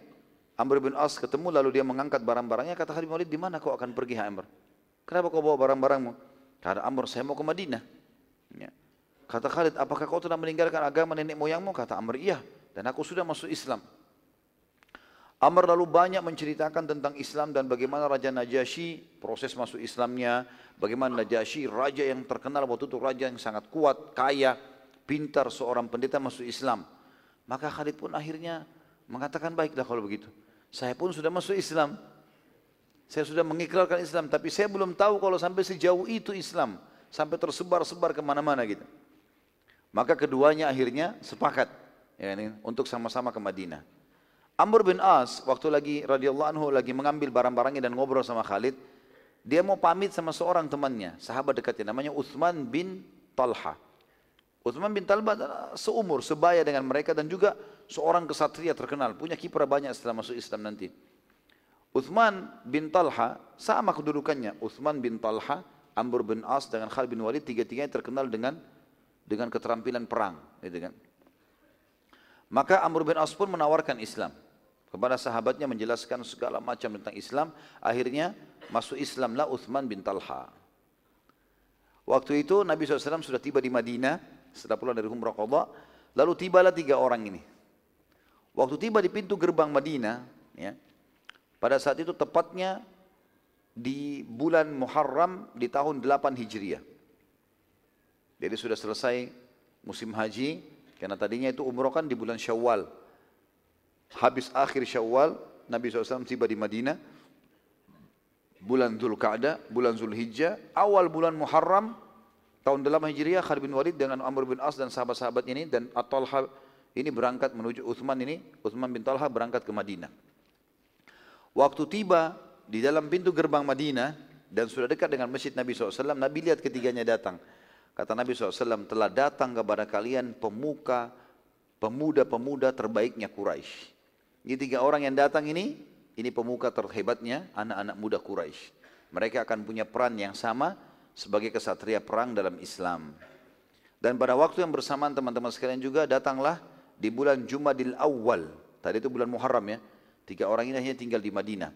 Speaker 1: Amr bin As ketemu lalu dia mengangkat barang-barangnya kata Khalid Walid di mana kau akan pergi Amr? Kenapa kau bawa barang-barangmu? Kata Amr saya mau ke Madinah. Ya. Kata Khalid apakah kau telah meninggalkan agama nenek moyangmu? Kata Amr iya dan aku sudah masuk Islam. Amr lalu banyak menceritakan tentang Islam dan bagaimana Raja Najasyi proses masuk Islamnya, bagaimana Najasyi raja yang terkenal waktu itu raja yang sangat kuat, kaya, pintar seorang pendeta masuk Islam. Maka Khalid pun akhirnya mengatakan baiklah kalau begitu. Saya pun sudah masuk Islam. Saya sudah mengikrarkan Islam, tapi saya belum tahu kalau sampai sejauh itu Islam, sampai tersebar-sebar ke mana-mana gitu. Maka keduanya akhirnya sepakat ya, ini, untuk sama-sama ke Madinah. Amr bin As waktu lagi radhiyallahu anhu lagi mengambil barang-barangnya dan ngobrol sama Khalid, dia mau pamit sama seorang temannya, sahabat dekatnya namanya Uthman bin Talha. Uthman bin Talha seumur, sebaya dengan mereka dan juga seorang kesatria terkenal, punya kiprah banyak setelah masuk Islam nanti. Uthman bin Talha sama kedudukannya. Uthman bin Talha, Amr bin As dengan Khalid bin Walid tiga-tiganya terkenal dengan dengan keterampilan perang, gitu kan. Maka Amr bin As pun menawarkan Islam kepada sahabatnya menjelaskan segala macam tentang Islam. Akhirnya masuk Islamlah Uthman bin Talha. Waktu itu Nabi SAW sudah tiba di Madinah setelah pulang dari Umrah Qadha. Lalu tibalah tiga orang ini. Waktu tiba di pintu gerbang Madinah, ya, pada saat itu tepatnya di bulan Muharram di tahun 8 Hijriah. Jadi sudah selesai musim haji, karena tadinya itu umroh kan di bulan Syawal. Habis akhir Syawal, Nabi SAW tiba di Madinah. Bulan Zulqa'dah, bulan Zulhijjah, awal bulan Muharram, tahun 8 Hijriah, Khalid bin Walid dengan Amr bin As dan sahabat-sahabat ini dan At-Talha ini berangkat menuju Uthman ini, Uthman bin Talha berangkat ke Madinah. Waktu tiba di dalam pintu gerbang Madinah dan sudah dekat dengan masjid Nabi SAW, Nabi lihat ketiganya datang. Kata Nabi SAW, telah datang kepada kalian pemuka, pemuda-pemuda terbaiknya Quraisy. Ini tiga orang yang datang ini, ini pemuka terhebatnya anak-anak muda Quraisy. Mereka akan punya peran yang sama sebagai kesatria perang dalam Islam. Dan pada waktu yang bersamaan teman-teman sekalian juga datanglah di bulan Jumadil Awal. Tadi itu bulan Muharram ya. Tiga orang ini hanya tinggal di Madinah.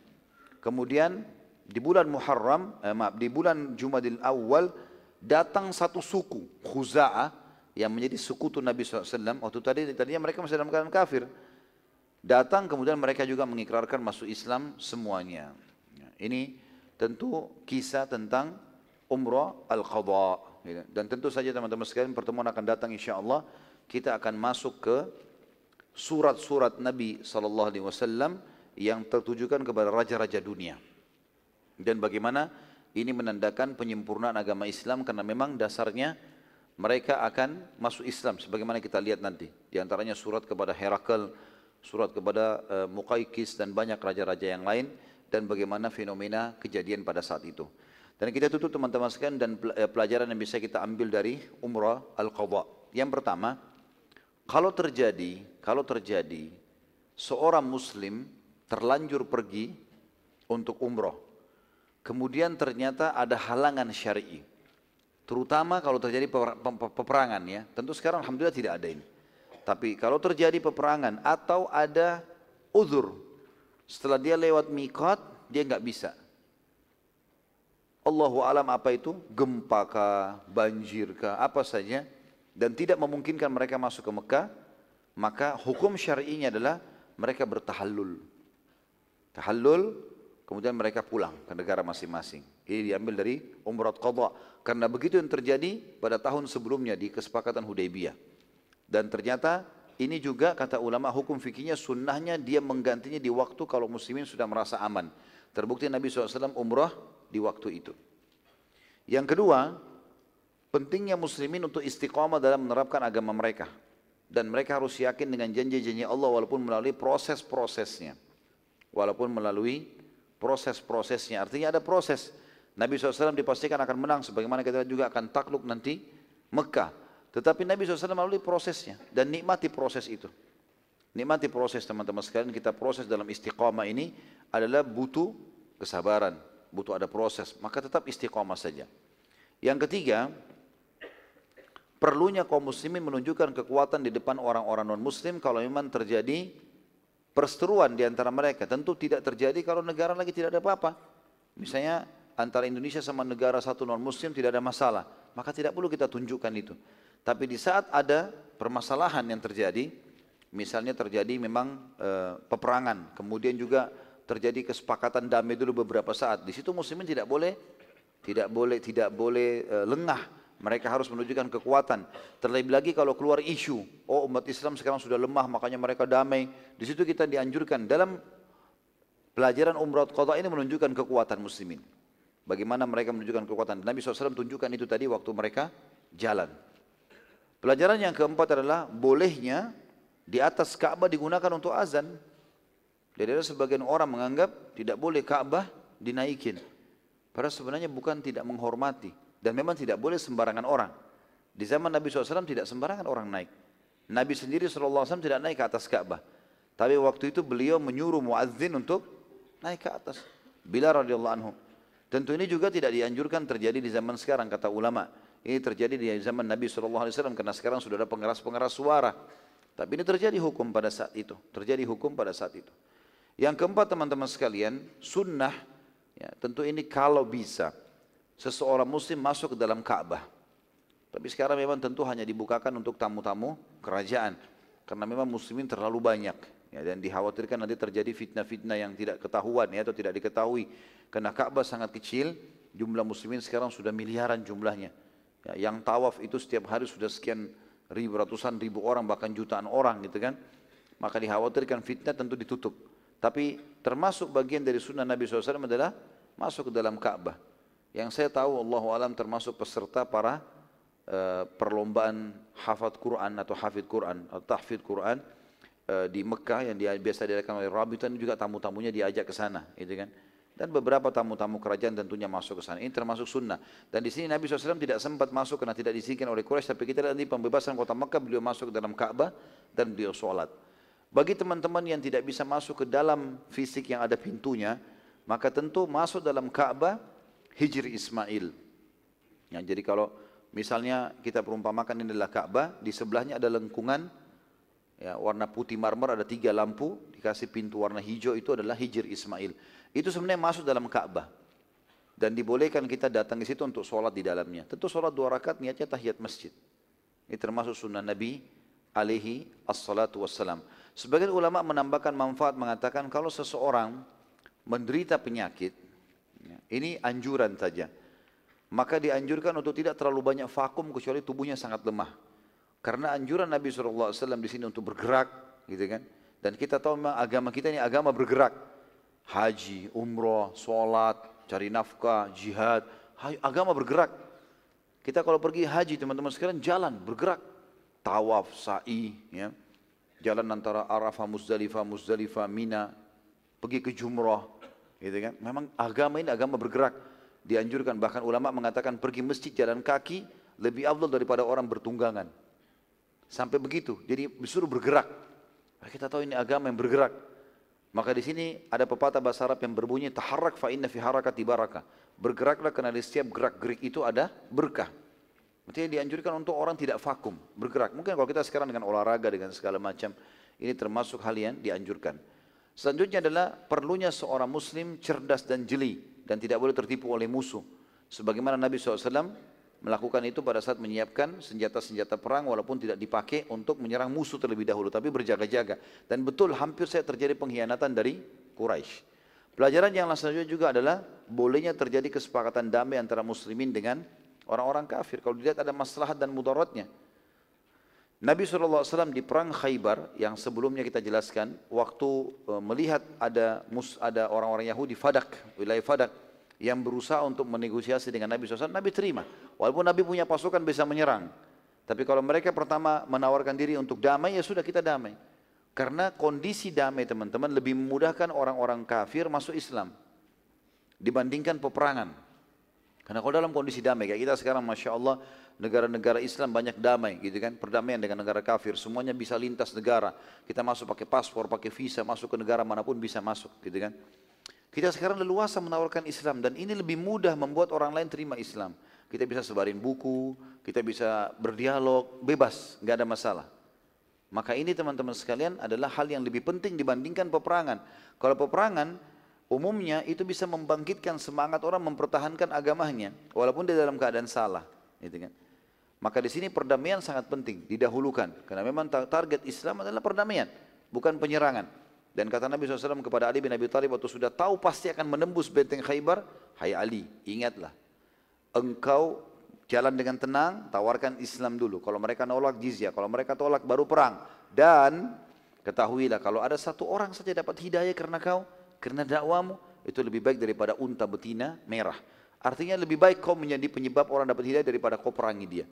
Speaker 1: Kemudian di bulan Muharram, eh, maaf, di bulan Jumadil Awal datang satu suku, Khuza'ah, yang menjadi sekutu Nabi SAW. Waktu tadi tadinya mereka masih dalam keadaan kafir. Datang kemudian mereka juga mengikrarkan masuk Islam semuanya. Ya, ini tentu kisah tentang umrah al-qadha. Ya, dan tentu saja teman-teman sekalian pertemuan akan datang insya Allah kita akan masuk ke surat-surat Nabi SAW yang tertujukan kepada raja-raja dunia. Dan bagaimana ini menandakan penyempurnaan agama Islam karena memang dasarnya mereka akan masuk Islam sebagaimana kita lihat nanti. Di antaranya surat kepada Herakl, surat kepada uh, dan banyak raja-raja yang lain dan bagaimana fenomena kejadian pada saat itu. Dan kita tutup teman-teman sekalian dan eh, pelajaran yang bisa kita ambil dari umrah al-qadha. Yang pertama, kalau terjadi, kalau terjadi seorang muslim terlanjur pergi untuk umrah. Kemudian ternyata ada halangan syar'i. Terutama kalau terjadi peperangan ya. Tentu sekarang alhamdulillah tidak ada ini. Tapi kalau terjadi peperangan atau ada uzur, setelah dia lewat mikot, dia nggak bisa. Allahu alam apa itu? Gempa kah, banjir kah, apa saja dan tidak memungkinkan mereka masuk ke Mekah, maka hukum syar'inya adalah mereka bertahallul. Tahallul, kemudian mereka pulang ke negara masing-masing. Ini diambil dari umrah qadha. Karena begitu yang terjadi pada tahun sebelumnya di kesepakatan Hudaybiyah. Dan ternyata ini juga kata ulama hukum fikihnya sunnahnya dia menggantinya di waktu kalau muslimin sudah merasa aman. Terbukti Nabi SAW umrah di waktu itu. Yang kedua, pentingnya muslimin untuk istiqamah dalam menerapkan agama mereka. dan mereka harus yakin dengan janji-janji Allah walaupun melalui proses-prosesnya. Walaupun melalui proses-prosesnya. Artinya ada proses. Nabi SAW dipastikan akan menang sebagaimana kita juga akan takluk nanti Mekah. Tetapi Nabi SAW melalui prosesnya dan nikmati proses itu. Nikmati proses teman-teman sekalian kita proses dalam istiqamah ini adalah butuh kesabaran, butuh ada proses, maka tetap istiqamah saja. Yang ketiga, perlunya kaum muslimin menunjukkan kekuatan di depan orang-orang non-muslim kalau memang terjadi perseteruan di antara mereka. Tentu tidak terjadi kalau negara lagi tidak ada apa-apa. Misalnya antara Indonesia sama negara satu non-muslim tidak ada masalah. Maka tidak perlu kita tunjukkan itu. Tapi di saat ada permasalahan yang terjadi, misalnya terjadi memang e, peperangan, kemudian juga terjadi kesepakatan damai dulu beberapa saat. Di situ muslimin tidak boleh tidak boleh tidak boleh e, lengah mereka harus menunjukkan kekuatan. Terlebih lagi kalau keluar isu, oh umat Islam sekarang sudah lemah, makanya mereka damai. Di situ kita dianjurkan dalam pelajaran umrah qadha ini menunjukkan kekuatan muslimin. Bagaimana mereka menunjukkan kekuatan. Nabi SAW tunjukkan itu tadi waktu mereka jalan. Pelajaran yang keempat adalah bolehnya di atas Ka'bah digunakan untuk azan. Jadi ada sebagian orang menganggap tidak boleh Ka'bah dinaikin. Padahal sebenarnya bukan tidak menghormati. Dan memang tidak boleh sembarangan orang. Di zaman Nabi SAW tidak sembarangan orang naik. Nabi sendiri SAW tidak naik ke atas Ka'bah. Tapi waktu itu beliau menyuruh muadzin untuk naik ke atas. Bila radhiyallahu anhu. Tentu ini juga tidak dianjurkan terjadi di zaman sekarang kata ulama. Ini terjadi di zaman Nabi SAW karena sekarang sudah ada pengeras-pengeras suara. Tapi ini terjadi hukum pada saat itu. Terjadi hukum pada saat itu. Yang keempat teman-teman sekalian, sunnah. Ya, tentu ini kalau bisa seseorang muslim masuk ke dalam Ka'bah. Tapi sekarang memang tentu hanya dibukakan untuk tamu-tamu kerajaan. Karena memang muslimin terlalu banyak. Ya, dan dikhawatirkan nanti terjadi fitnah-fitnah yang tidak ketahuan ya, atau tidak diketahui. Karena Ka'bah sangat kecil, jumlah muslimin sekarang sudah miliaran jumlahnya. Ya, yang tawaf itu setiap hari sudah sekian ribu, ratusan ribu orang, bahkan jutaan orang gitu kan. Maka dikhawatirkan fitnah tentu ditutup. Tapi termasuk bagian dari sunnah Nabi SAW adalah masuk ke dalam Ka'bah. Yang saya tahu Allah alam termasuk peserta para uh, perlombaan hafad Quran atau hafid Quran atau tahfid Quran uh, di Mekah yang dia, biasa diadakan oleh Rabitan juga tamu-tamunya diajak ke sana, gitu kan. Dan beberapa tamu-tamu kerajaan tentunya masuk ke sana. Ini termasuk sunnah. Dan di sini Nabi SAW tidak sempat masuk karena tidak diizinkan oleh Quraisy. Tapi kita lihat nanti pembebasan kota Mekah, beliau masuk ke dalam Ka'bah dan beliau sholat. Bagi teman-teman yang tidak bisa masuk ke dalam fisik yang ada pintunya, maka tentu masuk dalam Ka'bah Hijri Ismail. Ya, jadi kalau misalnya kita perumpamakan ini adalah Ka'bah, di sebelahnya ada lengkungan ya, warna putih marmer, ada tiga lampu, dikasih pintu warna hijau itu adalah Hijri Ismail. Itu sebenarnya masuk dalam Ka'bah. Dan dibolehkan kita datang ke situ untuk sholat di dalamnya. Tentu sholat dua rakaat niatnya tahiyat masjid. Ini termasuk sunnah Nabi alaihi assalatu wassalam. Sebagian ulama menambahkan manfaat mengatakan kalau seseorang menderita penyakit, Ya, ini anjuran saja. Maka dianjurkan untuk tidak terlalu banyak vakum kecuali tubuhnya sangat lemah. Karena anjuran Nabi SAW di sini untuk bergerak, gitu kan? Dan kita tahu memang agama kita ini agama bergerak. Haji, umroh, sholat, cari nafkah, jihad, agama bergerak. Kita kalau pergi haji teman-teman sekalian jalan, bergerak. Tawaf, sa'i, ya. Jalan antara Arafah, Muzdalifah, Muzdalifah, Mina, pergi ke Jumrah, Gitu kan? Memang agama ini agama bergerak. Dianjurkan bahkan ulama mengatakan pergi masjid jalan kaki lebih abdul daripada orang bertunggangan. Sampai begitu. Jadi disuruh bergerak. Kita tahu ini agama yang bergerak. Maka di sini ada pepatah bahasa Arab yang berbunyi taharrak fa inna fi harakati barakah. Bergeraklah karena di setiap gerak-gerik itu ada berkah. Artinya dianjurkan untuk orang tidak vakum, bergerak. Mungkin kalau kita sekarang dengan olahraga dengan segala macam, ini termasuk hal yang dianjurkan. Selanjutnya adalah perlunya seorang muslim cerdas dan jeli dan tidak boleh tertipu oleh musuh. Sebagaimana Nabi SAW melakukan itu pada saat menyiapkan senjata-senjata perang walaupun tidak dipakai untuk menyerang musuh terlebih dahulu tapi berjaga-jaga. Dan betul hampir saya terjadi pengkhianatan dari Quraisy. Pelajaran yang selanjutnya juga adalah bolehnya terjadi kesepakatan damai antara muslimin dengan orang-orang kafir. Kalau dilihat ada maslahat dan mudaratnya. Nabi SAW di perang Khaybar yang sebelumnya kita jelaskan, waktu e, melihat ada mus, ada orang-orang Yahudi Fadak, wilayah Fadak yang berusaha untuk menegosiasi dengan Nabi SAW, Nabi terima. Walaupun Nabi punya pasukan bisa menyerang, Tapi kalau mereka pertama menawarkan diri untuk damai, ya sudah kita damai. Karena kondisi damai teman-teman lebih memudahkan orang-orang kafir masuk Islam dibandingkan peperangan. Karena kalau dalam kondisi damai kayak kita sekarang Masya Allah negara-negara Islam banyak damai gitu kan. Perdamaian dengan negara kafir semuanya bisa lintas negara. Kita masuk pakai paspor, pakai visa, masuk ke negara mana pun bisa masuk gitu kan. Kita sekarang leluasa menawarkan Islam dan ini lebih mudah membuat orang lain terima Islam. Kita bisa sebarin buku, kita bisa berdialog, bebas, nggak ada masalah. Maka ini teman-teman sekalian adalah hal yang lebih penting dibandingkan peperangan. Kalau peperangan umumnya itu bisa membangkitkan semangat orang mempertahankan agamanya walaupun dia dalam keadaan salah, gitu kan. Maka di sini perdamaian sangat penting, didahulukan karena memang target Islam adalah perdamaian, bukan penyerangan. Dan kata Nabi SAW kepada Ali bin Abi Thalib waktu sudah tahu pasti akan menembus benteng Khaybar, Hai Ali, ingatlah, engkau jalan dengan tenang, tawarkan Islam dulu. Kalau mereka nolak jizyah, kalau mereka tolak baru perang. Dan ketahuilah kalau ada satu orang saja dapat hidayah karena kau, karena dakwamu, itu lebih baik daripada unta betina merah. Artinya lebih baik kau menjadi penyebab orang dapat hidayah daripada kau perangi dia.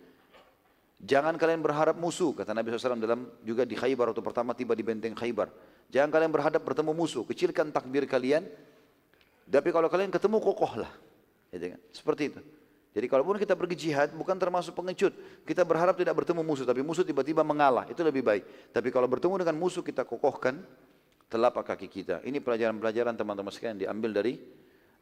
Speaker 1: Jangan kalian berharap musuh, kata Nabi SAW dalam juga di Khaybar waktu pertama tiba di benteng Khaybar. Jangan kalian berhadap bertemu musuh, kecilkan takbir kalian. Tapi kalau kalian ketemu kokohlah. Gitu kan? Seperti itu. Jadi kalaupun kita pergi jihad bukan termasuk pengecut. Kita berharap tidak bertemu musuh, tapi musuh tiba-tiba mengalah. Itu lebih baik. Tapi kalau bertemu dengan musuh kita kokohkan telapak kaki kita. Ini pelajaran-pelajaran teman-teman sekalian diambil dari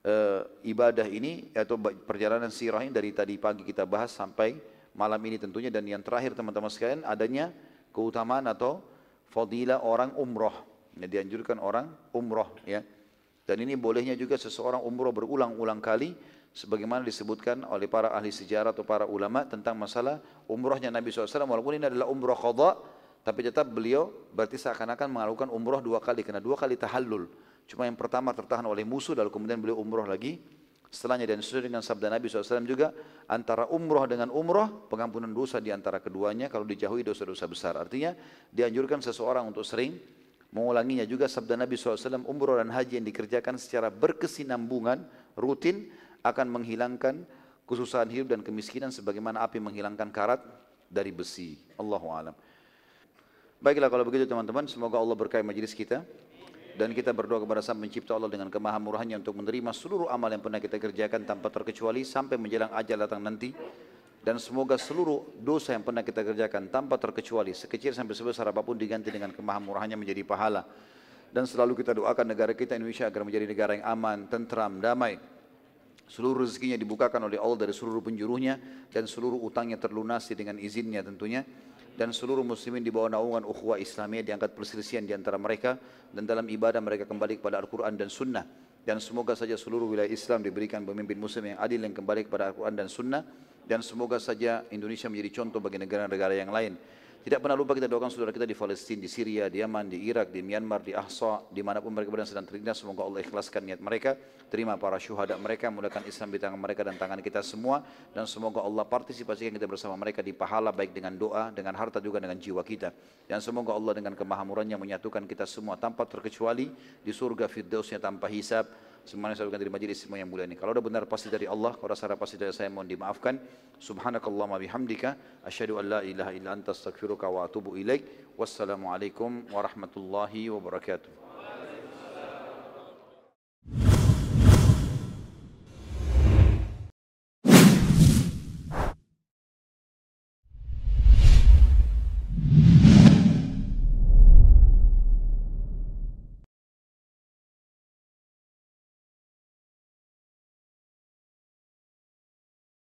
Speaker 1: uh, ibadah ini atau perjalanan sirah ini dari tadi pagi kita bahas sampai malam ini tentunya. Dan yang terakhir teman-teman sekalian adanya keutamaan atau fadilah orang umroh. Yang dianjurkan orang umroh ya. Dan ini bolehnya juga seseorang umroh berulang-ulang kali sebagaimana disebutkan oleh para ahli sejarah atau para ulama tentang masalah umrohnya Nabi SAW walaupun ini adalah umroh qadha tapi tetap beliau berarti seakan-akan melakukan umroh dua kali karena dua kali tahallul cuma yang pertama tertahan oleh musuh lalu kemudian beliau umroh lagi setelahnya dan sesuai dengan sabda Nabi SAW juga antara umroh dengan umroh pengampunan dosa di antara keduanya kalau dijauhi dosa-dosa besar artinya dianjurkan seseorang untuk sering mengulanginya juga sabda Nabi SAW umroh dan haji yang dikerjakan secara berkesinambungan rutin akan menghilangkan kesusahan hidup dan kemiskinan sebagaimana api menghilangkan karat dari besi. Allahu alam. Baiklah kalau begitu teman-teman, semoga Allah berkahi majelis kita dan kita berdoa kepada Sang Pencipta Allah dengan kemahamurahannya untuk menerima seluruh amal yang pernah kita kerjakan tanpa terkecuali sampai menjelang ajal datang nanti. Dan semoga seluruh dosa yang pernah kita kerjakan tanpa terkecuali sekecil sampai sebesar apa pun diganti dengan kemahamurahannya menjadi pahala. Dan selalu kita doakan negara kita Indonesia agar menjadi negara yang aman, tentram, damai. Seluruh rezekinya dibukakan oleh Allah dari seluruh penjuruhnya dan seluruh utangnya terlunasi dengan izinnya tentunya dan seluruh muslimin di bawah naungan ukhuwah Islamiyah diangkat perselisihan di antara mereka dan dalam ibadah mereka kembali kepada Al-Quran dan Sunnah. Dan semoga saja seluruh wilayah Islam diberikan pemimpin muslim yang adil yang kembali kepada Al-Quran dan Sunnah. Dan semoga saja Indonesia menjadi contoh bagi negara-negara yang lain tidak pernah lupa kita doakan saudara kita di Palestina, di Syria, di Yaman, di Irak, di Myanmar, di Ahsa, di mana pun mereka berada sedang terlindas. Semoga Allah ikhlaskan niat mereka, terima para syuhada mereka, mudahkan Islam di tangan mereka dan tangan kita semua. Dan semoga Allah partisipasikan kita bersama mereka di pahala baik dengan doa, dengan harta juga dengan jiwa kita. Dan semoga Allah dengan kemahamurannya menyatukan kita semua tanpa terkecuali di surga firdausnya tanpa hisab Semuanya saya dari majlis semua yang mulia ini. Kalau ada benar pasti dari Allah, kalau rasa pasti dari saya mohon dimaafkan. Subhanakallahumma bihamdika asyhadu an la ilaha illa anta astaghfiruka wa atubu ilaik. Wassalamualaikum warahmatullahi wabarakatuh.